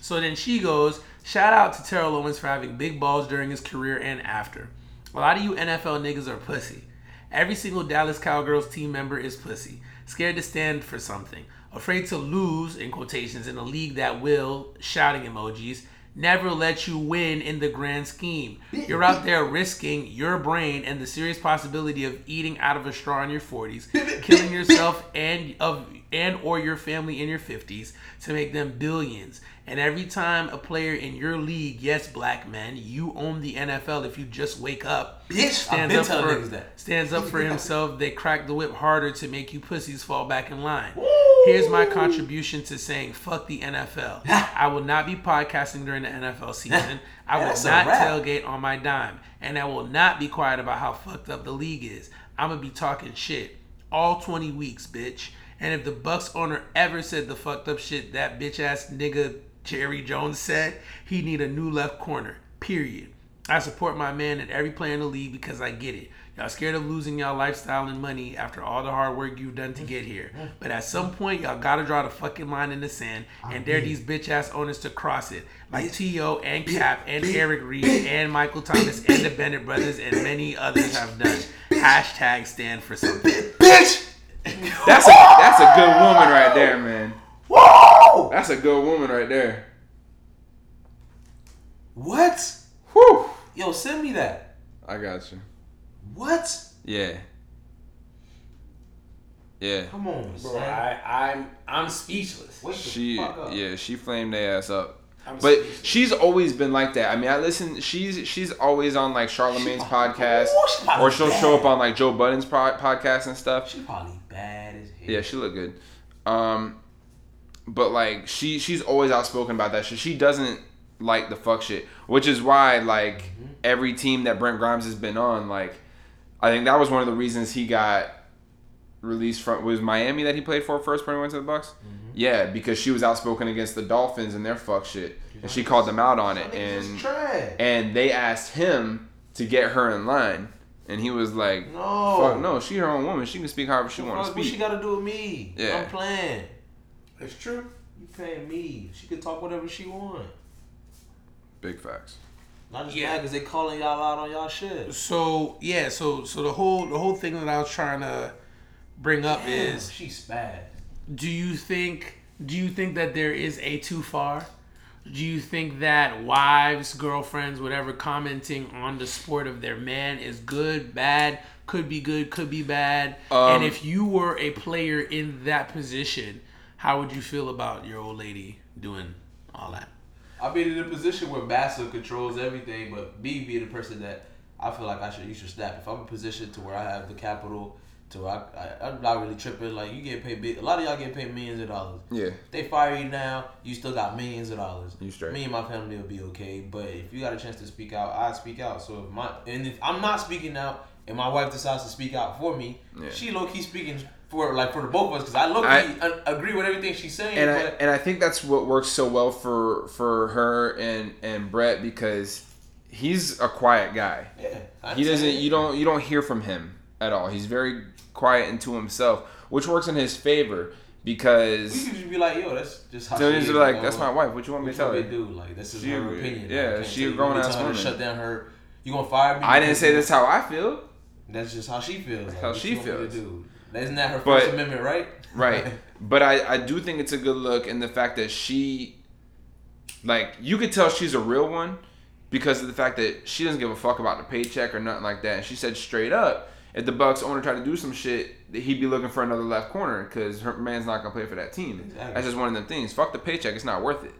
So then she goes, shout out to Terrell Owens for having big balls during his career and after. A lot of you NFL niggas are pussy. Every single Dallas Cowgirls team member is pussy. Scared to stand for something. Afraid to lose, in quotations, in a league that will, shouting emojis, never let you win in the grand scheme. You're out there risking your brain and the serious possibility of eating out of a straw in your 40s, killing yourself and of and or your family in your 50s to make them billions. And every time a player in your league, yes, black man, you own the NFL if you just wake up. Bitch, stands up for that. stands up for himself. They crack the whip harder to make you pussies fall back in line. Here's my contribution to saying fuck the NFL. I will not be podcasting during the NFL season. I will That's not tailgate on my dime, and I will not be quiet about how fucked up the league is. I'm gonna be talking shit all 20 weeks, bitch. And if the Bucs owner ever said the fucked up shit that bitch ass nigga Jerry Jones said, he need a new left corner. Period. I support my man and every player in the league because I get it. Y'all scared of losing y'all lifestyle and money after all the hard work you've done to get here. But at some point, y'all gotta draw the fucking line in the sand and dare these bitch ass owners to cross it. Like T.O. and Cap and Eric Reid and Michael Thomas and the Bennett brothers and many others have done. Hashtag stand for something. Bitch! That's a that's a good woman right there, man. Whoa! That's a good woman right there. What? Whew. Yo, send me that. I got you. What? Yeah. Yeah. Come on, Bro, son. I, I'm I'm speechless. Wake the She fuck up. yeah, she flamed their ass up. I'm But speechless. she's always been like that. I mean, I listen. She's she's always on like Charlemagne's podcast, Ooh, she or she'll bad. show up on like Joe Budden's pro- podcast and stuff. She probably bad as hell. Yeah, she look good. Um, but like she she's always outspoken about that shit. She doesn't like the fuck shit, which is why like mm-hmm. every team that Brent Grimes has been on, like I think that was one of the reasons he got released from was Miami that he played for first when he went to the Bucs. Mm-hmm. Yeah, because she was outspoken against the Dolphins and their fuck shit, and she called them out on it, and and they asked him to get her in line, and he was like, No. "Fuck no, she her own woman. She can speak however she want to Fuck, what she got to do with me? Yeah. I'm playing. It's true. You paying me? She can talk whatever she want. Big facts. Not just Yeah. because they calling y'all out on y'all shit. So yeah, so so the whole the whole thing that I was trying to bring up Damn, is she's bad. do you think do you think that there is a too far? Do you think that wives, girlfriends, whatever commenting on the sport of their man is good, bad, could be good, could be bad? Um, and if you were a player in that position, how would you feel about your old lady doing all that? I've been in a position where Massa controls everything, but me being the person that I feel like I should, you should snap. If I'm in a position to where I have the capital, to where I, I, I'm not really tripping. Like you get paid big. A lot of y'all get paid millions of dollars. Yeah. If they fire you now, you still got millions of dollars. You straight. Me and my family will be okay. But if you got a chance to speak out, I speak out. So if my and if I'm not speaking out, and my wife decides to speak out for me, Yeah. she low key speaking for like for the both of us because I low key I- agree with everything she's saying. and I and I think that's what works so well for for her and and Brett because he's a quiet guy. yeah, He doesn't. You don't. You don't hear from him at all. He's very quiet and to himself, which works in his favor We because. could just be like, yo, that's just how So she is. like, you know, that's my wife. What you want me to tell her? do? Like, this is She her opinion. yeah, can't she a grown ass tell her to woman. Shut down her. You gonna fire me? I didn't say that's how I feel. That's just how she feels. Like, how she you feels. Isn't that her But- First Amendment right? Right. but I, I do think it's a good look in the fact that she like you could tell she's a real one because of the fact that she doesn't give a fuck about the paycheck or nothing like that. And she said straight up, if the Bucs owner tried to do some shit, that he'd be looking for another left corner because her man's not gonna play for that team. Exactly. That's just one of them things. Fuck the paycheck, it's not worth it.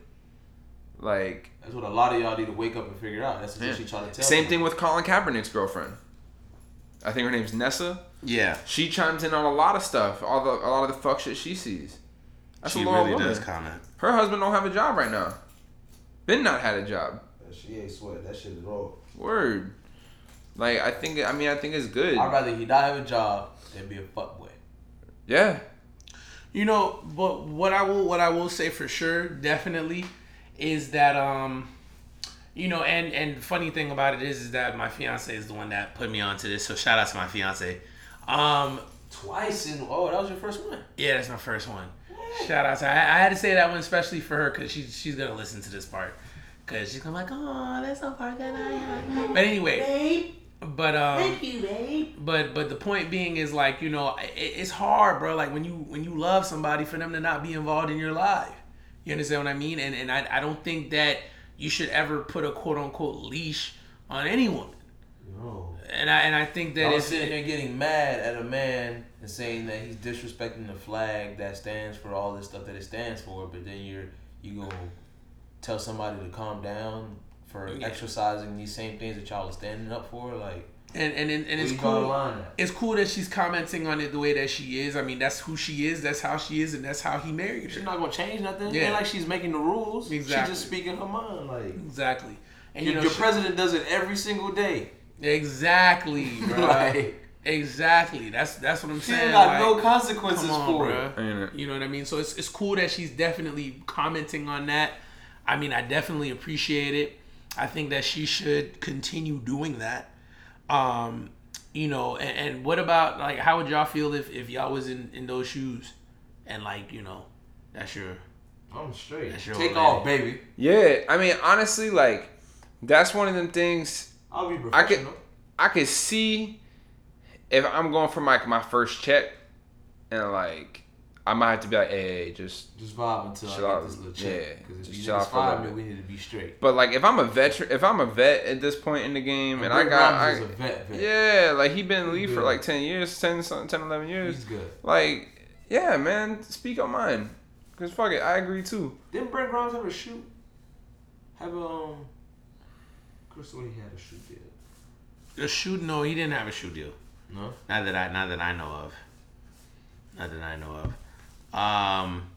Like That's what a lot of y'all need to wake up and figure out. That's what Yeah. she trying to tell. same me. thing with Colin Kaepernick's girlfriend. I think her name's Nessa. Yeah, She chimes in on a lot of stuff, all the a lot of the fuck shit she sees. That's she a loyal really woman. does comment. Her husband don't have a job right now. Ben not had a job. She ain't sweat. That shit is raw. Word. Like I think I mean I think it's good. I'd rather he not have a job than be a fuckboy. Yeah. You know, but what I will what I will say for sure, definitely, is that um, you know, and and funny thing about it is is that my fiance is the one that put me onto this. So shout out to my fiance. Um, Twice in oh, that was your first one. yeah, that's my first one. Shout out to I, I had to say that one especially for her because she's she's gonna listen to this part because she's gonna be like, oh, that's that I. Had but anyway, but um, thank you, babe. but but the point being is like you know it, it's hard, bro. Like when you when you love somebody for them to not be involved in your life. You understand what I mean? And and I I don't think that you should ever put a quote unquote leash on anyone. No. And I and I think that I was it's sitting there getting mad at a man and saying that he's disrespecting the flag that stands for all this stuff that it stands for, but then you're you gonna tell somebody to calm down for Yeah. exercising these same things that y'all are standing up for, like and and and, and it's you draw the cool. It's cool that she's commenting on it the way that she is. I mean, that's who she is. That's how she is, and that's how he married her. She's not gonna change nothing. Yeah. Like she's making the rules. Exactly. She's just speaking her mind. Like Exactly. And your, you know, your she- president does it every single day. Exactly, bro. Like exactly. That's that's what I'm she saying. ain't got like, no consequences on, for bro. it. Ain't? You know what I mean? So it's it's cool that she's definitely commenting on that. I mean, I definitely appreciate it. I think that she should continue doing that. Um, you know, and, and what about like how would y'all feel if, if y'all was in, in those shoes and like, you know, that's your I'm straight. that's your Take off, baby. Yeah, I mean, honestly, like that's one of them things I'll be I could. I could see if I'm going for like my first check and like I might have to be like, hey, hey, just Just vibe until I get this little check. Yeah, Because if just you just out for a little five me, bit. we need to be straight. but like if I'm a veteran, if I'm a vet at this point in the game, and I got I, vet, vet. yeah, like he been in league for like ten years, 10, 10 11 years. He's good. Like, yeah, man, speak your mind. Cause fuck it, I agree too. Didn't Brent Grimes ever shoot? Have a um. Chris, what he had a shoe deal. A shoe? no, he didn't have a shoe deal. No. Not that I not that I know of. Not that I know of. Um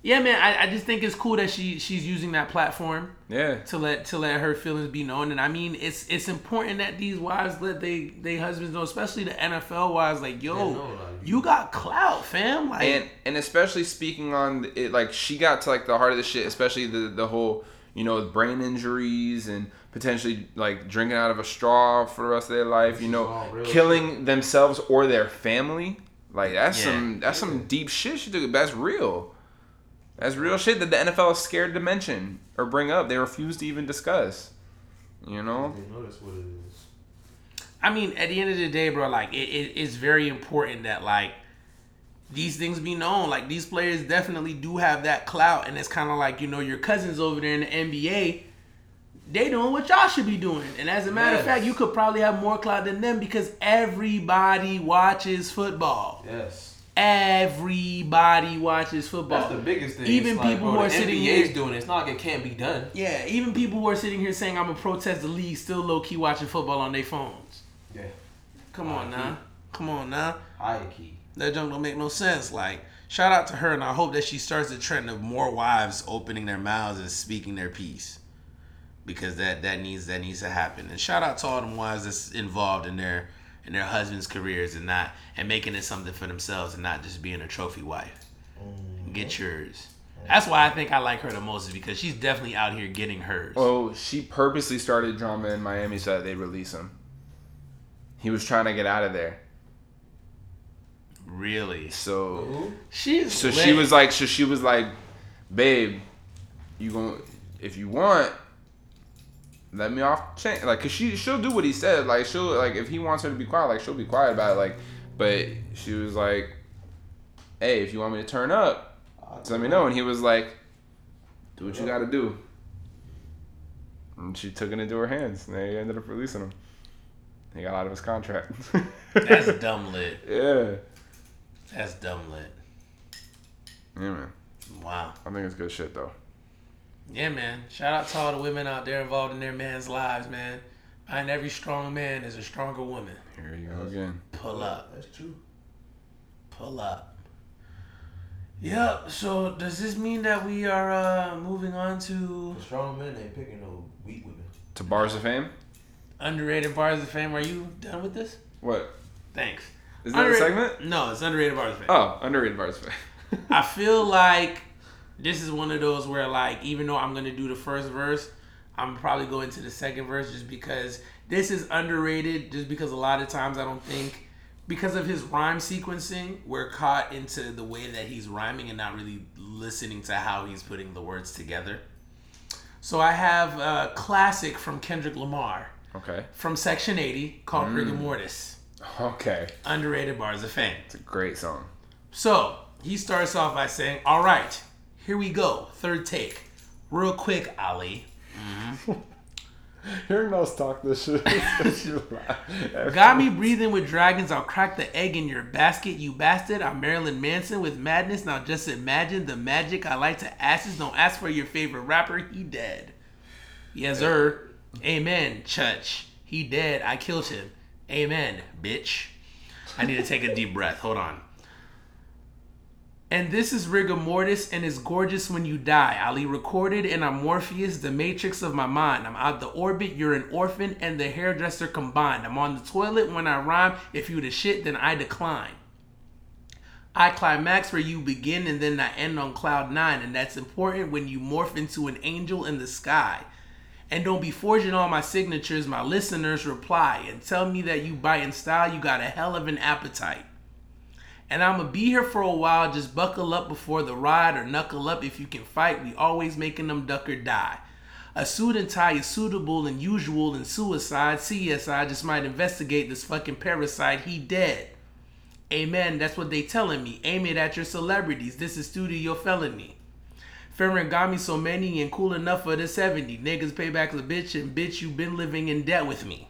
yeah, man, I, I just think it's cool that she she's using that platform Yeah, to let to let her feelings be known. And I mean, it's it's important that these wives let they they husbands know, especially the NFL wives. Like, yo, Yeah, no, like, you got clout, fam. Like, and and especially speaking on it, like she got to like the heart of the shit, especially the the whole you know brain injuries and potentially like drinking out of a straw for the rest of their life. You know, all real killing themselves or their family. Like that's Yeah. some that's some deep shit she took. That's real. That's real shit that the NFL is scared to mention or bring up. They refuse to even discuss. You know. They know that's what it is. I mean, at the end of the day, bro, like it, it, it's very important that like these things be known. Like these players definitely do have that clout, and it's kind of like you know your cousins over there in the NBA. They doing what y'all should be doing, and as a matter of fact, you could probably have more clout than them because everybody watches football. Yes. Everybody watches football. That's the biggest thing. Even It's like, people bro, who are the sitting NBA's here, doing it. It's not like it can't be done. yeah, even people who are sitting here saying I'm gonna protest the league, still low key watching football on their phones. Yeah. Come on High now, come on now. High key. That junk don't make no sense. Like, shout out to her, and I hope that she starts the trend of more wives opening their mouths and speaking their piece, because that that needs that needs to happen. And shout out to all them wives that's involved in their in their husbands' careers and not and making it something for themselves and not just being a trophy wife. Mm-hmm. Get yours. That's why I think I like her the most is because she's definitely out here getting hers. Oh, she purposely started drama in Miami so that they release him. He was trying to get out of there. Really? So She's so lit. she was like so she was like, "Babe, you going to if you want let me off chain like cuz she she'll do what he said. Like she'll like if he wants her to be quiet, like she'll be quiet about it like but she was like, "Hey, if you want me to turn up, just let me know." And he was like, "Do what you got to do." And she took it into her hands. And they ended up releasing him. He got out of his contract. That's dumb lit. yeah. That's dumb lit. Yeah, man. Wow. I think it's good shit though. Yeah, man. Shout out to all the women out there involved in their man's lives, man. Behind every strong man is a stronger woman. Here you go again. Pull up. That's true. Pull up. Yep. So does this mean that we are uh, moving on to The strong men ain't picking no weak women. To bars of fame. underrated bars of fame? Are you done with this? What Thanks. Is that a segment? No, it's underrated bars fame. Oh, underrated bars fame. I feel like this is one of those where like even though I'm gonna do the first verse, I'm probably going to the second verse just because this is underrated. Just because a lot of times I don't think because of his rhyme sequencing, we're caught into the way that he's rhyming and not really listening to how he's putting the words together. So I have a classic from Kendrick Lamar Okay. from Section 80 called mm. Rigamortis. Okay. Underrated bars of fame. It's a great song. So he starts off by saying, All right, here we go. Third take. Real quick, Ali. Mm-hmm. Hearing us talk this shit. Got me breathing with dragons. I'll crack the egg in your basket, you bastard. I'm Marilyn Manson with madness. Now just imagine the magic I like to ashes. Don't ask for your favorite rapper. He dead. Yes, sir. Amen, church. He dead. I killed him. Amen, bitch. I need to take a deep breath. Hold on. And this is rigor mortis and is gorgeous when you die. Ali recorded and I'm Morpheus, the matrix of my mind. I'm out the orbit, you're an orphan, and the hairdresser combined. I'm on the toilet when I rhyme. If you the shit, then I decline. I climax where you begin and then I end on cloud nine, and that's important when you morph into an angel in the sky. And don't be forging all my signatures, my listeners reply, and tell me that you bite in style, you got a hell of an appetite. And I'ma be here for a while, just buckle up before the ride or knuckle up if you can fight. We always making them duck or die. A suit and tie is suitable and usual in suicide. CSI just might investigate this fucking parasite. He dead. Amen. That's what they telling me. Aim it at your celebrities. This is studio felony. Farron got me so many and cool enough for the 70. Niggas pay back the bitch and bitch you been living in debt with me.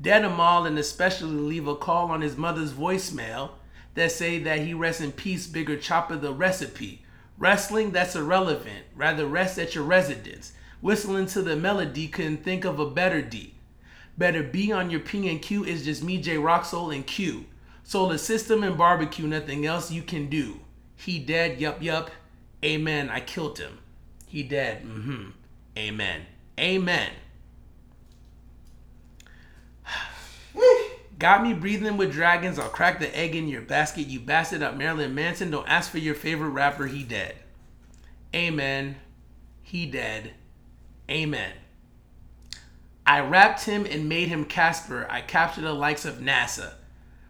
Dead them all and especially leave a call on his mother's voicemail that say that he rests in peace, bigger chopper the recipe. Wrestling, that's irrelevant. Rather rest at your residence. Whistling to the melody, couldn't think of a better D. Better be on your P and Q is just me, Jay Rock Soul, and Q. Solar system and barbecue, nothing else you can do. He dead, yup, yup. Amen, I killed him. He dead, mm hmm. Amen. Amen. Got me breathing with dragons. I'll crack the egg in your basket. You bastard up Marilyn Manson. Don't ask for your favorite rapper. He dead. Amen. He dead. Amen. I wrapped him and made him Casper. I captured the likes of NASA.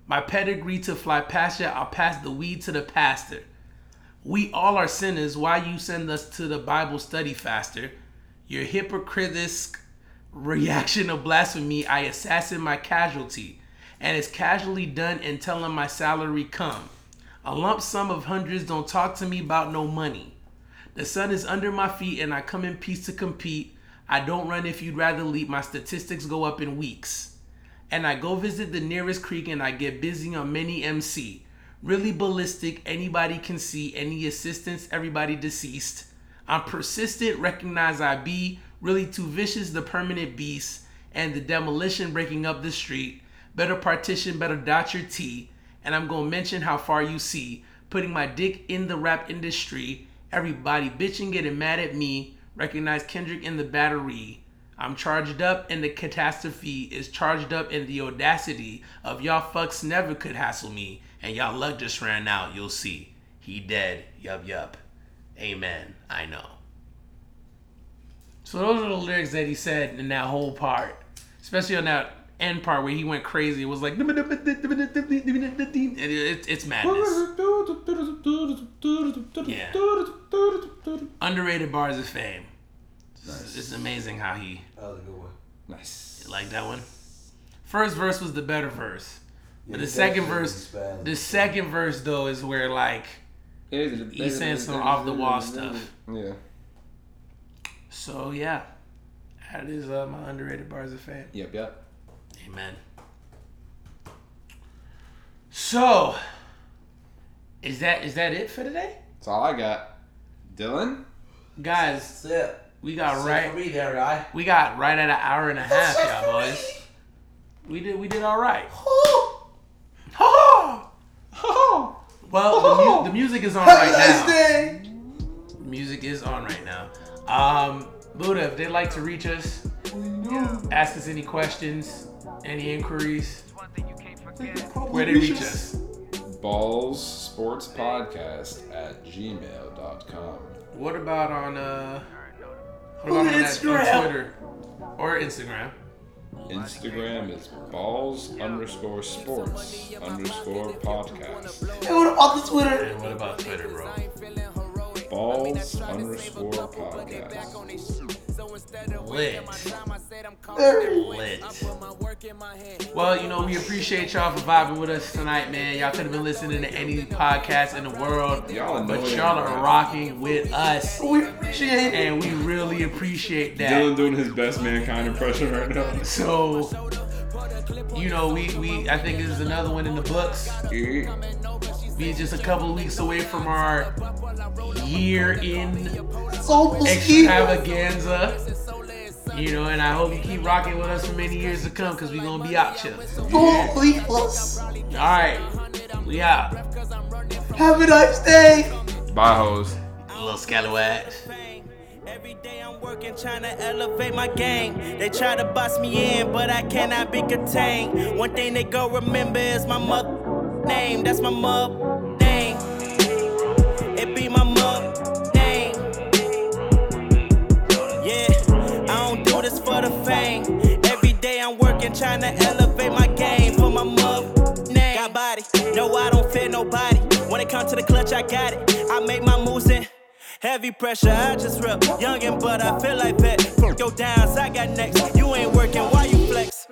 My pedigree to fly past ya. I'll pass the weed to the pastor. We all are sinners. Why you send us to the Bible study faster? Your hypocritical reaction of blasphemy. I assassin my casualty and it's casually done and tell him my salary come. A lump sum of hundreds don't talk to me about no money. The sun is under my feet and I come in peace to compete. I don't run if you'd rather leap. My statistics go up in weeks. And I go visit the nearest creek and I get busy on many MC. Really ballistic, anybody can see. Any assistance, everybody deceased. I'm persistent, recognize I be. Really too vicious, the permanent beast. And the demolition breaking up the street. Better partition, better dot your T. And I'm gonna mention how far you see. Putting my dick in the rap industry. Everybody bitching, getting mad at me. Recognize Kendrick in the battery. I'm charged up, and the catastrophe is charged up, and the audacity of y'all fucks never could hassle me. And y'all luck just ran out, you'll see. He dead. Yup, yup. Amen. I know. So those are the lyrics that he said in that whole part. Especially on that end part where he went crazy. It was like, it's madness. Yeah. Underrated bars of fame. It's, it's amazing how he That was a good one. Nice. You like that one. First verse was the better verse. Yeah, But the second verse, was the second verse though is where like he's saying some off the wall stuff. Yeah. So yeah, that is uh, my underrated bars of fame. Yep. Yep. Amen. So, is that is that it for today, That's all I got. Dylan. guys? That's. We got That's right. for me there, right? We got right at an hour and a half, y'all boys. We did we did all right. Well, the, mu- the music is on right now. day. Music is on right now. Um, Buddha, if they'd like to reach us, ask us any questions, any inquiries, where they reach us. Balls Sports Podcast at gmail.com. What about on uh? What about on, that, on Instagram. Twitter or Instagram? Instagram is balls underscore sports underscore podcast. Hey, what about the Twitter? And what about Twitter, bro? Balls underscore podcast. Lit. Very Lit. Well, you know, we appreciate y'all for vibing with us tonight, man. Y'all could have been listening to any podcast in the world, Y'all but y'all are rocking with us, We appreciate it. and we really appreciate that. Dylan doing his best mankind impression right now. So, you know, we, we I think this is another one in the books. Yeah. We just a couple of weeks away from our year in So extravaganza. You know, and I hope you keep rocking with us for many years to come because we're going to be out here. Holy plus. All right. We out. Have a nice day. Bye, hoes. Little scallywags. Every day I'm working, trying to elevate my game. They try to boss me in, but I cannot be contained. One thing they go remember is my mother name. That's my mother name. It be my mother name. Yeah, I don't do this for the fame. Every day I'm working, trying to elevate my game for my mother name. Got body, no, I don't fear nobody. When it comes to the clutch, I got it. I make my moves in. Heavy pressure, I just rep. Youngin', but I feel like that. Go downs, I got next. You ain't working, why you flex?